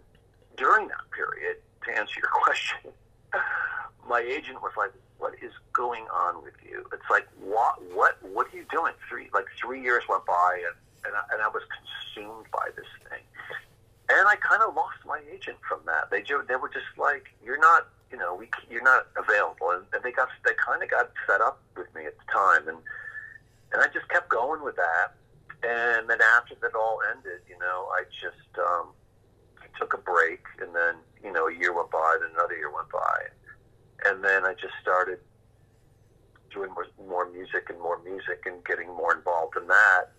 during that period, to answer your question, my agent was like, "What is going on with you?" It's like, "What? What? What are you doing?" Three like three years went by, and and I, and I was consumed by this thing, and I kind of lost my agent from that. They they were just like, "You're not." You know, we, you're not available, and, and they got they kind of got fed up with me at the time, and and I just kept going with that. And then after that all ended, you know, I just um, took a break, and then you know a year went by, then another year went by, and then I just started doing more, more music and more music and getting more involved in that,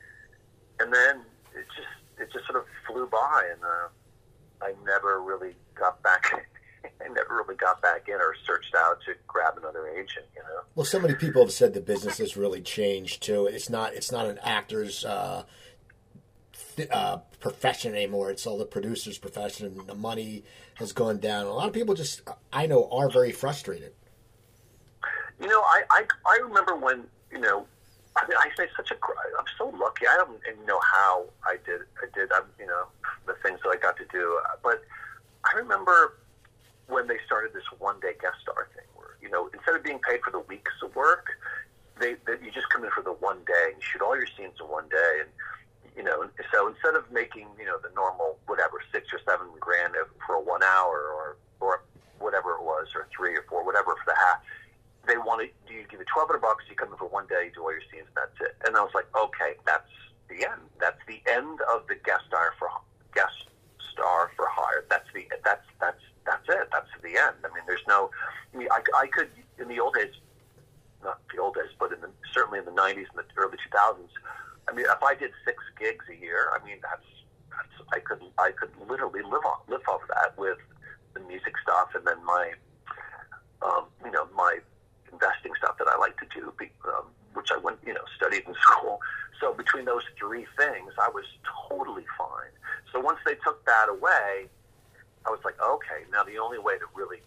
and then it just it just sort of flew by, and uh, I never really got back. I never really got back in or searched out to grab another agent, you know. Well, so many people have said the business has really changed too. It's not it's not an actor's uh, th- uh, profession anymore. It's all the producer's profession. The money has gone down. A lot of people just I know are very frustrated. You know, I, I, I remember when, you know, I mean, I say such a, I'm so lucky. I don't even know how I did, I did, um, you know, the things that I got to do. But I remember when they started this one day guest star thing where, you know, instead of being paid for the weeks of work, they, they you just come in for the one day and you shoot all your scenes in one day. And, you know, so instead of making, you know, the normal, whatever, six or seven grand for a one hour or, or whatever it was, or three or four, whatever for the half, they wanted give you twelve hundred bucks, you come in for one day, do all your scenes, and that's it. And I was like, okay, that's the end. That's the end of the guest star for guest star for hire. That's the that's that's that's it. That's the end. I mean, there's no. I mean, I, I could in the old days, not the old days, but in the, certainly in the '90s and the early 2000s. I mean, if I did six gigs a year, I mean, that's, that's I could I could literally live on live off that with the music stuff, and then my um, you know my investing stuff that I like to do, um, which I went, you know, studied in school. So between those three things, I was totally fine. So once they took that away, I was like, okay, now the only way to really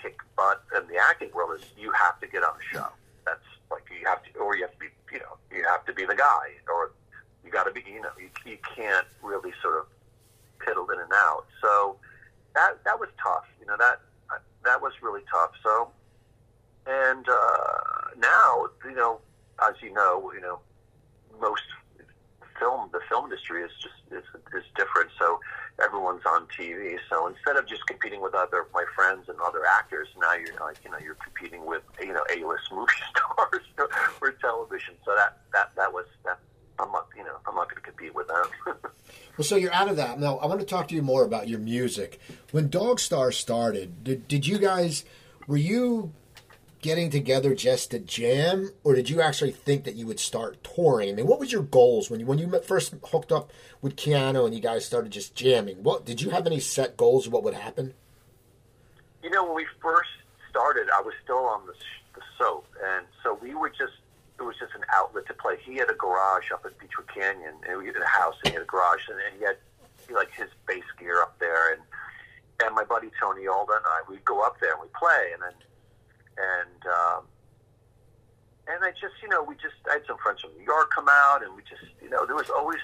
kick butt in the acting world is you have to get on a show. That's like you have to, or you have to be, you know, you have to be the guy, or you got to be, you know, you, you can't really sort of piddle in and out. So that that was tough. You know that that was really tough. So and uh, now, you know, as you know, you know, most film, the film industry is just is, is different. So everyone's on TV. So instead of just competing with other my friends and other actors, now you're like you know you're competing with you know A-list movie stars for television. So that that that was that. I'm not, you know, I'm not going to compete with them. well, so you're out of that. Now, I want to talk to you more about your music. When Dog Star started, did, did you guys, were you getting together just to jam, or did you actually think that you would start touring? I mean, what was your goals when you when you first hooked up with Keanu and you guys started just jamming? What did you have any set goals of what would happen? You know, when we first started, I was still on the, the soap, and so we were just it was just an outlet to play. He had a garage up at Beachwood Canyon, and we had a house, and he had a garage, and, and he had he, like his bass gear up there, and and my buddy Tony Alda and I, we'd go up there and we'd play, and then um, and I just you know we just I had some friends from New York come out, and we just you know there was always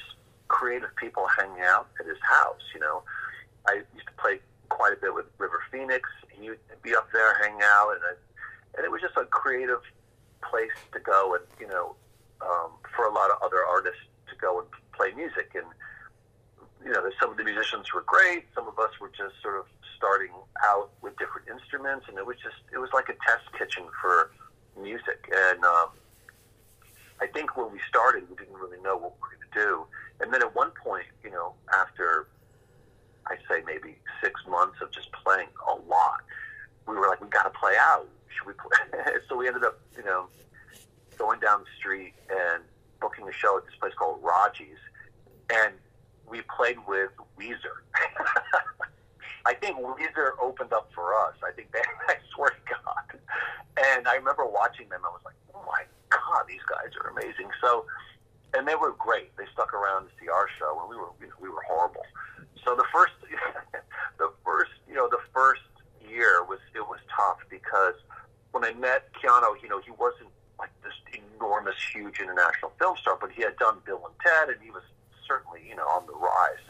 creative people hanging out at his house. You know, I used to play quite a bit with River Phoenix. He would be up there hanging out, and I, and it was just a creative place to go, and you know, um, for a lot of other artists to go and play music. And you know, some of the musicians were great. Some of us were just sort of starting out with different instruments, and it was just it was like a test kitchen for music. And um, I think when we started, we didn't really know what we were going to do. And then at one point, you know, after I say maybe six months of just playing a lot, we were like, we got to play out. Should we play? so we ended up, you know, going down the street and booking a show at this place called Raji's, and we played with Weezer. I think Weezer opened up for us. I think they, I swear to God. And I remember watching them. I was like, oh my God, these guys are amazing. So, and they were great. They stuck around to see our show, and we were you know, we were horrible. So the first, the first, you know, the first year was it was tough because when I met Keanu, you know, he wasn't like this enormous, huge international film star, but he had done Bill and Ted, and he was certainly, you know, on the rise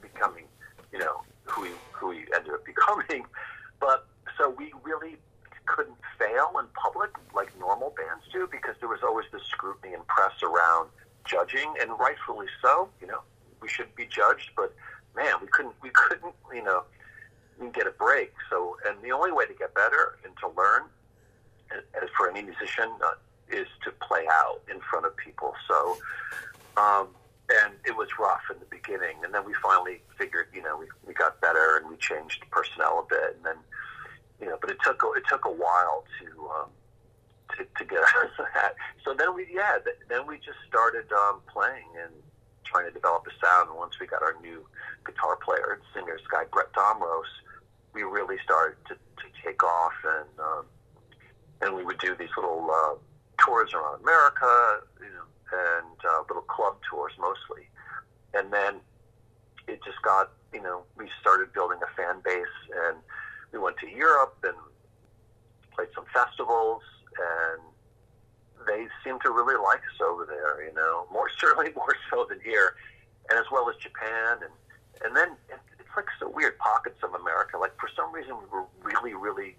becoming, you know, who he who he ended up becoming. But so we really couldn't fail in public like normal bands do because there was always this scrutiny and press around judging, and rightfully so. You know, we should be judged, but man, we couldn't we couldn't you know get a break. So, and the only way to get better and to learn, as for any musician, uh, is to play out in front of people. So. Um, and it was rough in the beginning, and then we finally figured, you know, we, we got better and we changed personnel a bit, and then, you know, but it took it took a while to um, to, to get that. So then we, yeah, then we just started um, playing and trying to develop a sound. And once we got our new guitar player and singer, this guy Brett Domrose, we really started to, to take off, and um, and we would do these little uh, tours around America, you know and uh, little club tours mostly. And then it just got, you know, we started building a fan base and we went to Europe and played some festivals and they seem to really like us over there, you know, more certainly more so than here, and as well as Japan and and then it's like so weird pockets of America. Like for some reason we were really really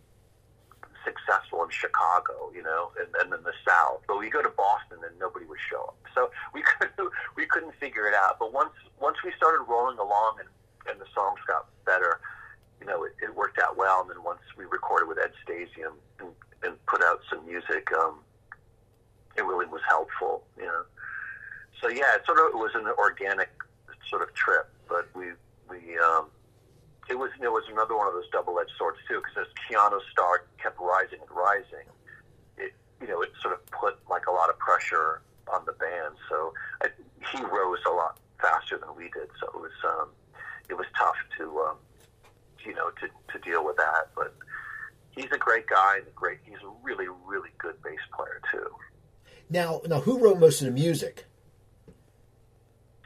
successful in Chicago, you know, and, and then the South. But we go to Boston and nobody would show up. So we couldn't we couldn't figure it out. But once once we started rolling along and, and the songs got better, you know, it, it worked out well. And then once we recorded with Ed Stasium and, and put out some music, um, it really was helpful, you know. So yeah, it sort of it was an organic sort of trip, but we we um, it was it was another one of those double edged swords too, because as Keanu's star kept rising and rising, it you know it sort of put like a lot of pressure on the band. So I, he rose a lot faster than we did. So it was um, it was tough to um, you know to, to deal with that. But he's a great guy and a great he's a really really good bass player too. Now now who wrote most of the music?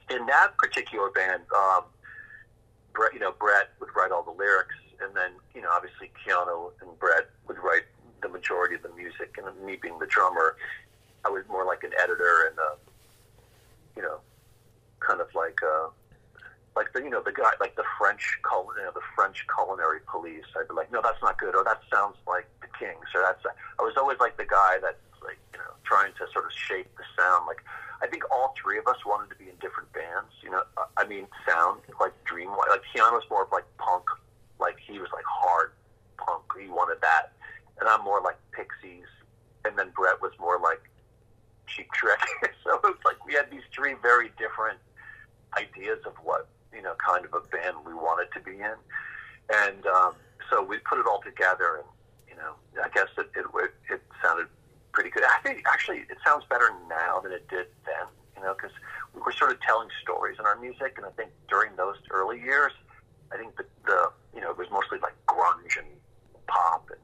In that particular band, um, Brett, you know, Brett would write all the lyrics, and then you know, obviously Keanu and Brett would write the majority of the music, and me being the drummer, I was more like an editor and, uh, you know, kind of like, uh, like the you know the guy like the French cul you know the French culinary police. I'd be like, no, that's not good, or that sounds like the Kings, or that's. I was always like the guy that like you know trying to sort of shape the sound. Like I think all three of us wanted to be in different bands. You know, I mean, sound like Dream. Like Keanu was more of like punk, like he was like hard punk. He wanted that, and I'm more like Pixies, and then Brett was more like Cheap Trick. so it was like we had these three very different ideas of what you know kind of a band we wanted to be in, and um, so we put it all together, and you know I guess it it, it sounded pretty good. I think actually it sounds better now than it did then, you know, because we were sort of telling stories in our music, and I think during those early years, I think the, the you know it was mostly like grunge and pop and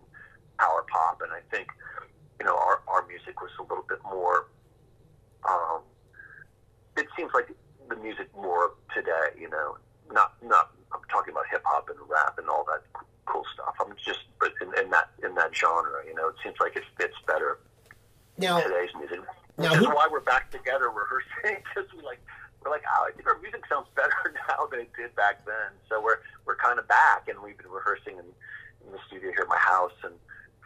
power pop, and I think you know our our music was a little bit more. Um, it seems like the music more today, you know, not not I'm talking about hip hop and rap and all that cool stuff. I'm just but in, in that in that genre, you know, it seems like it fits better now, today's music. Which now is who- why we're back together rehearsing because we like we're like oh, I think our music sounds better now than it did back then. So we're we're kind of back and we've been rehearsing in, in the studio here at my house and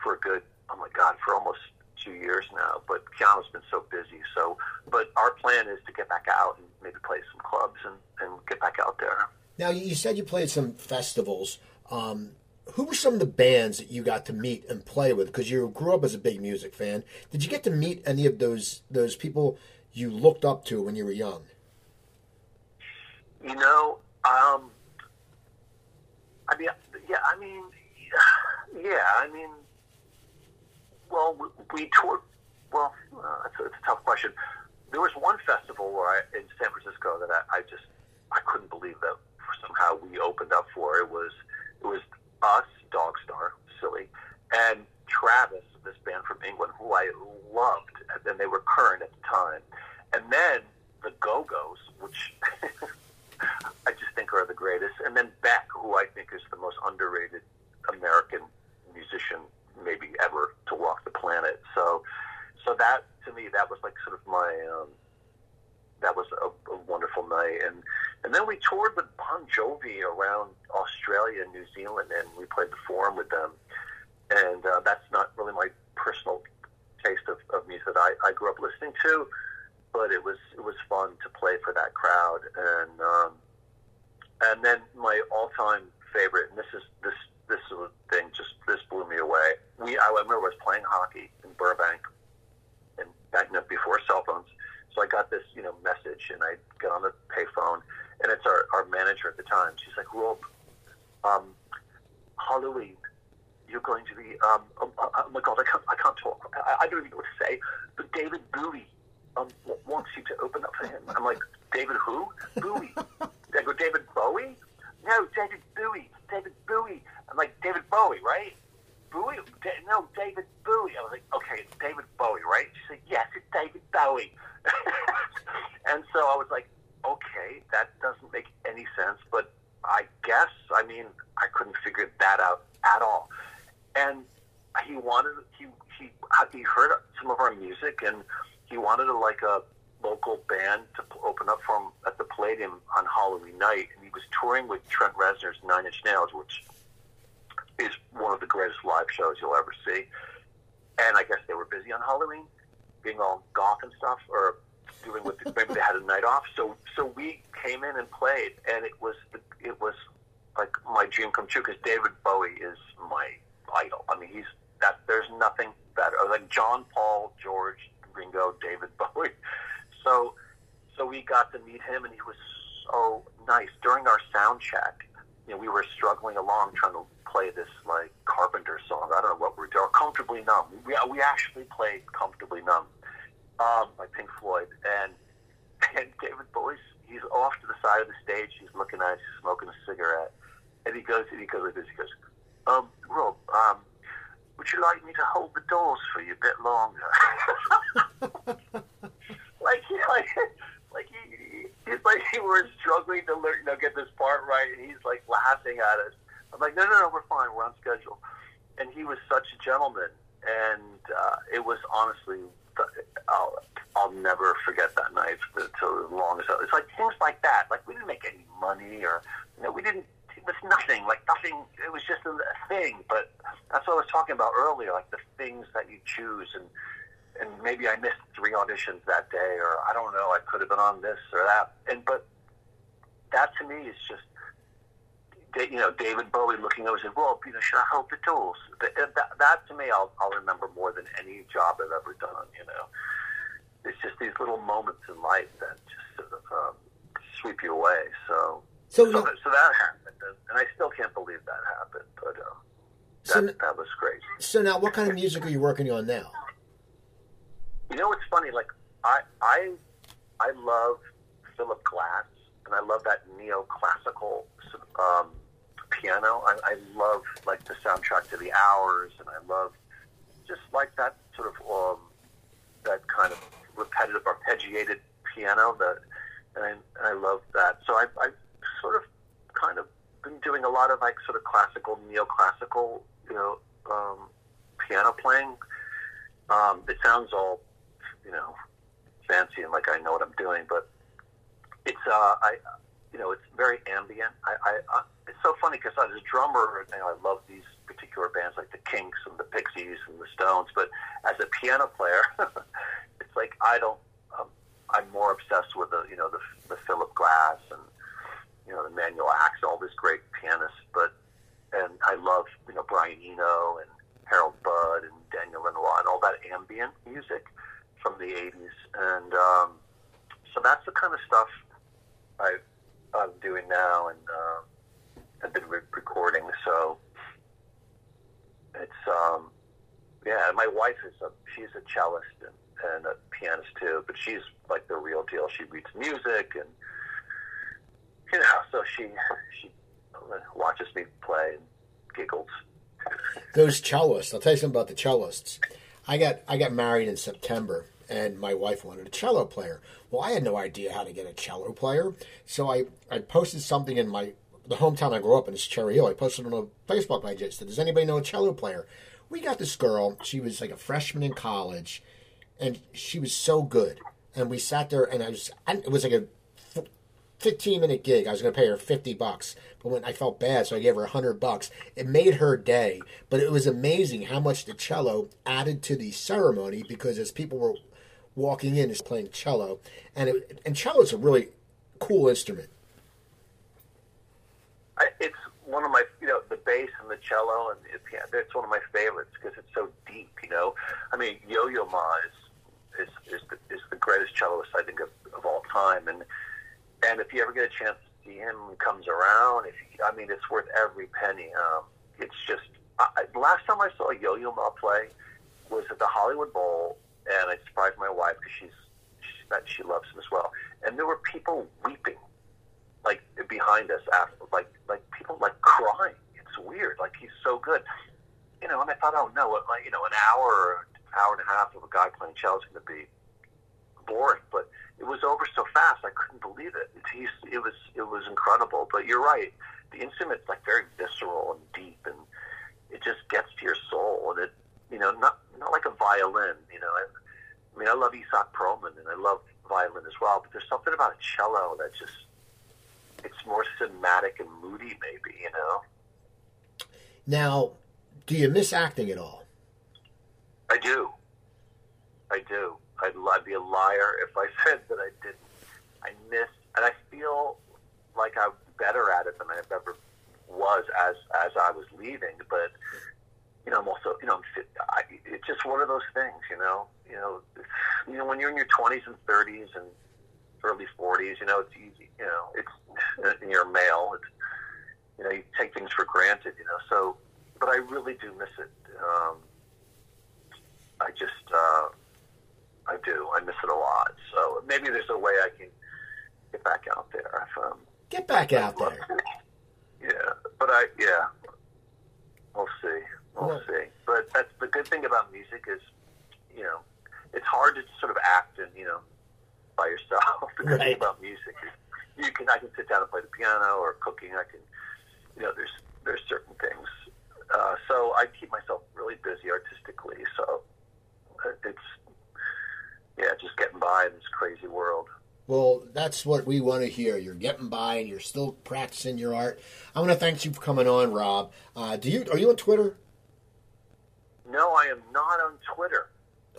for a good oh my god for almost two years now. But Keanu's been so busy. So but our plan is to get back out and maybe play some clubs and, and get back out there. now you said you played some festivals. Um, who were some of the bands that you got to meet and play with? Because you grew up as a big music fan. Did you get to meet any of those those people you looked up to when you were young? You know, um, I mean, yeah, I mean, yeah, I mean, well, we, toured. Well, uh, it's, a, it's a tough question. There was one festival where I, in San Francisco that I, I just I couldn't believe that somehow we opened up for. It was it was us, Dogstar, silly, and Travis, this band from England, who I loved, and they were current at the time. And then the Go Go's, which I just think are the greatest, and then Beck, who I think is the most underrated American musician maybe ever to walk the planet. So, so that to me, that was like sort of my um, that was a, a wonderful night, and and then we toured with Bon Jovi around Australia and New Zealand, and we played the Forum with them, and uh, that's not really my personal taste of, of music that I, I grew up listening to, but it was it was fun to play for that crowd, and um, and then my all time favorite, and this is this this thing just this blew me away. We I remember I was playing hockey in Burbank, and back before cell phones. So I got this, you know, message, and I get on the payphone, and it's our, our manager at the time. She's like, Rob, um, Halloween, you're going to be, um, oh, oh my God, I can't, I can't talk. I, I don't even know what to say. But David Bowie um, w- wants you to open up for him. I'm like, David who? Bowie. I go, David Bowie? No, David Bowie. David Bowie. I'm like, David Bowie, right? Bowie? No, David Bowie. I was like, okay, it's David Bowie, right? She said, yes, it's David Bowie. and so I was like, okay, that doesn't make any sense, but I guess, I mean, I couldn't figure that out at all. And he wanted, he, he, uh, he heard some of our music and he wanted a, like a local band to open up for him at the Palladium on Halloween night. And he was touring with Trent Reznor's Nine Inch Nails, which is one of the greatest live shows you'll ever see. And I guess they were busy on Halloween, being all goth and stuff, or doing what maybe they had a night off. So so we came in and played, and it was it was like my dream come true because David Bowie is my idol. I mean, he's that. There's nothing better. Like John Paul, George, Ringo, David Bowie. So so we got to meet him, and he was so nice during our sound check. You know, we were struggling along trying to play this like Carpenter song. I don't know what we we're doing. Comfortably numb. We we actually played Comfortably Numb um, by Pink Floyd, and and David Bowie's he's off to the side of the stage. He's looking at us, he's smoking a cigarette, and he goes and he goes like this. He goes, um, Rob, um, would you like me to hold the doors for you a bit longer? like he like like he, he's like he was struggling to learn, you know, get this part right, and he's like laughing at us. I'm like, no, no, no, we're fine. We're on schedule. And he was such a gentleman, and uh, it was honestly, uh, never forget that night for so long as it's like things like that. Like we didn't make any money, or you know, we didn't. It was nothing. Like nothing. It was just a thing. But that's what I was talking about earlier. Like the things that you choose, and and maybe I missed three auditions that day, or I don't know. I could have been on this or that. And but that to me is just you know, David Bowie looking over and saying, well, you know, should I hold the tools? That, that, that to me, I'll, I'll remember more than any job I've ever done, you know. It's just these little moments in life that just sort of um, sweep you away. So, So, so, that, so that happened, and, I still can't believe that happened, but um, that, So- that was great. so now, what kind of music are you working on now? You know what's funny? Like I I I love Philip Glass, and I love that neoclassical um, piano. I, I love like the soundtrack to The Hours, and I love just like that sort of um, that kind of repetitive, arpeggiated piano. That and I, I love that. So I I sort of kind of been doing a lot of like sort of classical, neoclassical, you know, um, piano playing. Um, it sounds all, you know, fancy and like I know what I'm doing, but it's uh, I, you know, it's very ambient. I, I, I it's so funny because as a drummer, you know, I love these particular bands like the Kinks and the Pixies and the Stones, but as a piano player, it's like I don't. Um, I'm more obsessed with the, you know, the the Philip Glass and you know the Emanuel Ax, all these great pianists, but and I love you know Brian Eno and Harold Budd and Daniel Lanois and all that ambient music from the 80s. And um, so that's the kind of stuff I, I'm doing now and uh, I've been re- recording. So it's, um, yeah, my wife is a, she's a cellist and, and a pianist too, but she's like the real deal. She reads music and, you know, so she, she watches me play and giggles. Those cellists. I'll tell you something about the cellists. I got I got married in September, and my wife wanted a cello player. Well, I had no idea how to get a cello player, so I I posted something in my the hometown I grew up in is Cherry Hill. I posted on a Facebook page. I said, "Does anybody know a cello player?" We got this girl. She was like a freshman in college, and she was so good. And we sat there, and I was it was like a 15 minute gig. I was going to pay her 50 bucks, but when I felt bad, so I gave her 100 bucks. It made her day, but it was amazing how much the cello added to the ceremony because as people were walking in, is playing cello, and it, and cello is a really cool instrument. I, it's one of my, you know, the bass and the cello and. It's one of my favorites because it's so deep. You know, I mean, Yo-Yo Ma is is is the, is the greatest celloist I think of, of all time, and and if you ever get a chance to see him he comes around, if you, I mean, it's worth every penny. Um, it's just I- last time I saw Yo-Yo Ma play was at the Hollywood Bowl, and I surprised my wife because she's she, that she loves him as well, and there were people weeping like behind us after like like people like crying. It's weird. Like he's so good. You know, and I thought, oh no, what, like, you know, an hour hour and a half of a guy playing cello is going to be boring. But it was over so fast, I couldn't believe it. It's, it was it was incredible. But you're right. The instrument's like very visceral and deep, and it just gets to your soul. And it, you know, not not like a violin. You know, I, I mean, I love Isaac Perlman, and I love violin as well. But there's something about a cello that just it's more cinematic and moody, maybe. You know. Now, do you miss acting at all? I do. I do. I'd, I'd be a liar if I said that I didn't. I miss, and I feel like I'm better at it than I ever was as as I was leaving. But you know, I'm also, you know, I'm I, it's just one of those things. You know, you know, you know, when you're in your 20s and 30s and early 40s, you know, it's easy. You know, it's and you're male. It's you know, you take things for granted. You know, so but I really do miss it. Um, I just, uh, I do. I miss it a lot. So maybe there's a way I can get back out there. If, um, Get back out there. yeah, but I, yeah, we'll see. We'll Well- see. But that's the good thing about music is, you know, it's hard to sort of act and you know by yourself. the good Right. thing about music is you can I can sit down and play the piano or cooking. I can, you know, there's there's certain things. Uh, so I keep myself really busy artistically. So uh, it's yeah, just getting by in this crazy world. Well, that's what we want to hear. You're getting by and you're still practicing your art. I want to thank you for coming on, Rob. Uh, do you are you on Twitter? No, I am not on Twitter.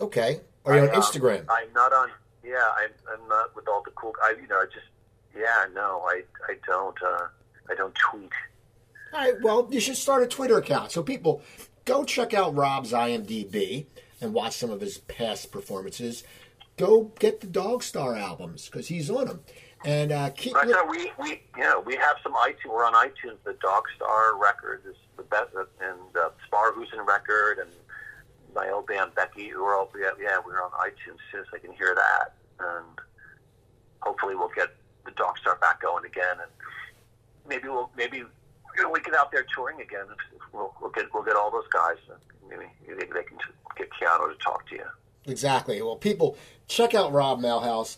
Okay. Are you on I, um, Instagram? I'm not on. Yeah, I'm, I'm not with all the cool. I, you know, I just. Yeah, no, I, I don't. Uh, I don't tweet. All right. Well, you should start a Twitter account. So people, go check out Rob's IMDb and watch some of his past performances. Go get the Dogstar albums because he's on them. And uh, keep. I li- we, we, yeah, we have some iTunes. We're on iTunes. The Dog Star record is the best, and uh, Sparhusen record, and my old band Becky. We're all yeah, yeah, we're on iTunes too, so I can hear that, and hopefully we'll get the Dogstar back going again, and maybe we'll maybe you know, we get out there touring again. We'll, we'll get we'll get all those guys. Maybe they, they can get Keanu to talk to you. Exactly. Well, people, check out Rob Mailhouse.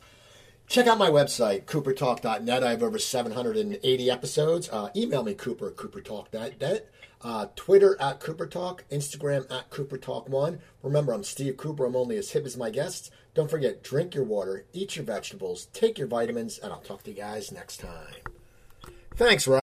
Check out my website, coopertalk.net. I have over 780 episodes. Uh, email me, cooper coopertalk.net. Uh, Twitter at coopertalk. Instagram at coopertalk1. Remember, I'm Steve Cooper. I'm only as hip as my guests. Don't forget, drink your water, eat your vegetables, take your vitamins, and I'll talk to you guys next time. Thanks, Rob.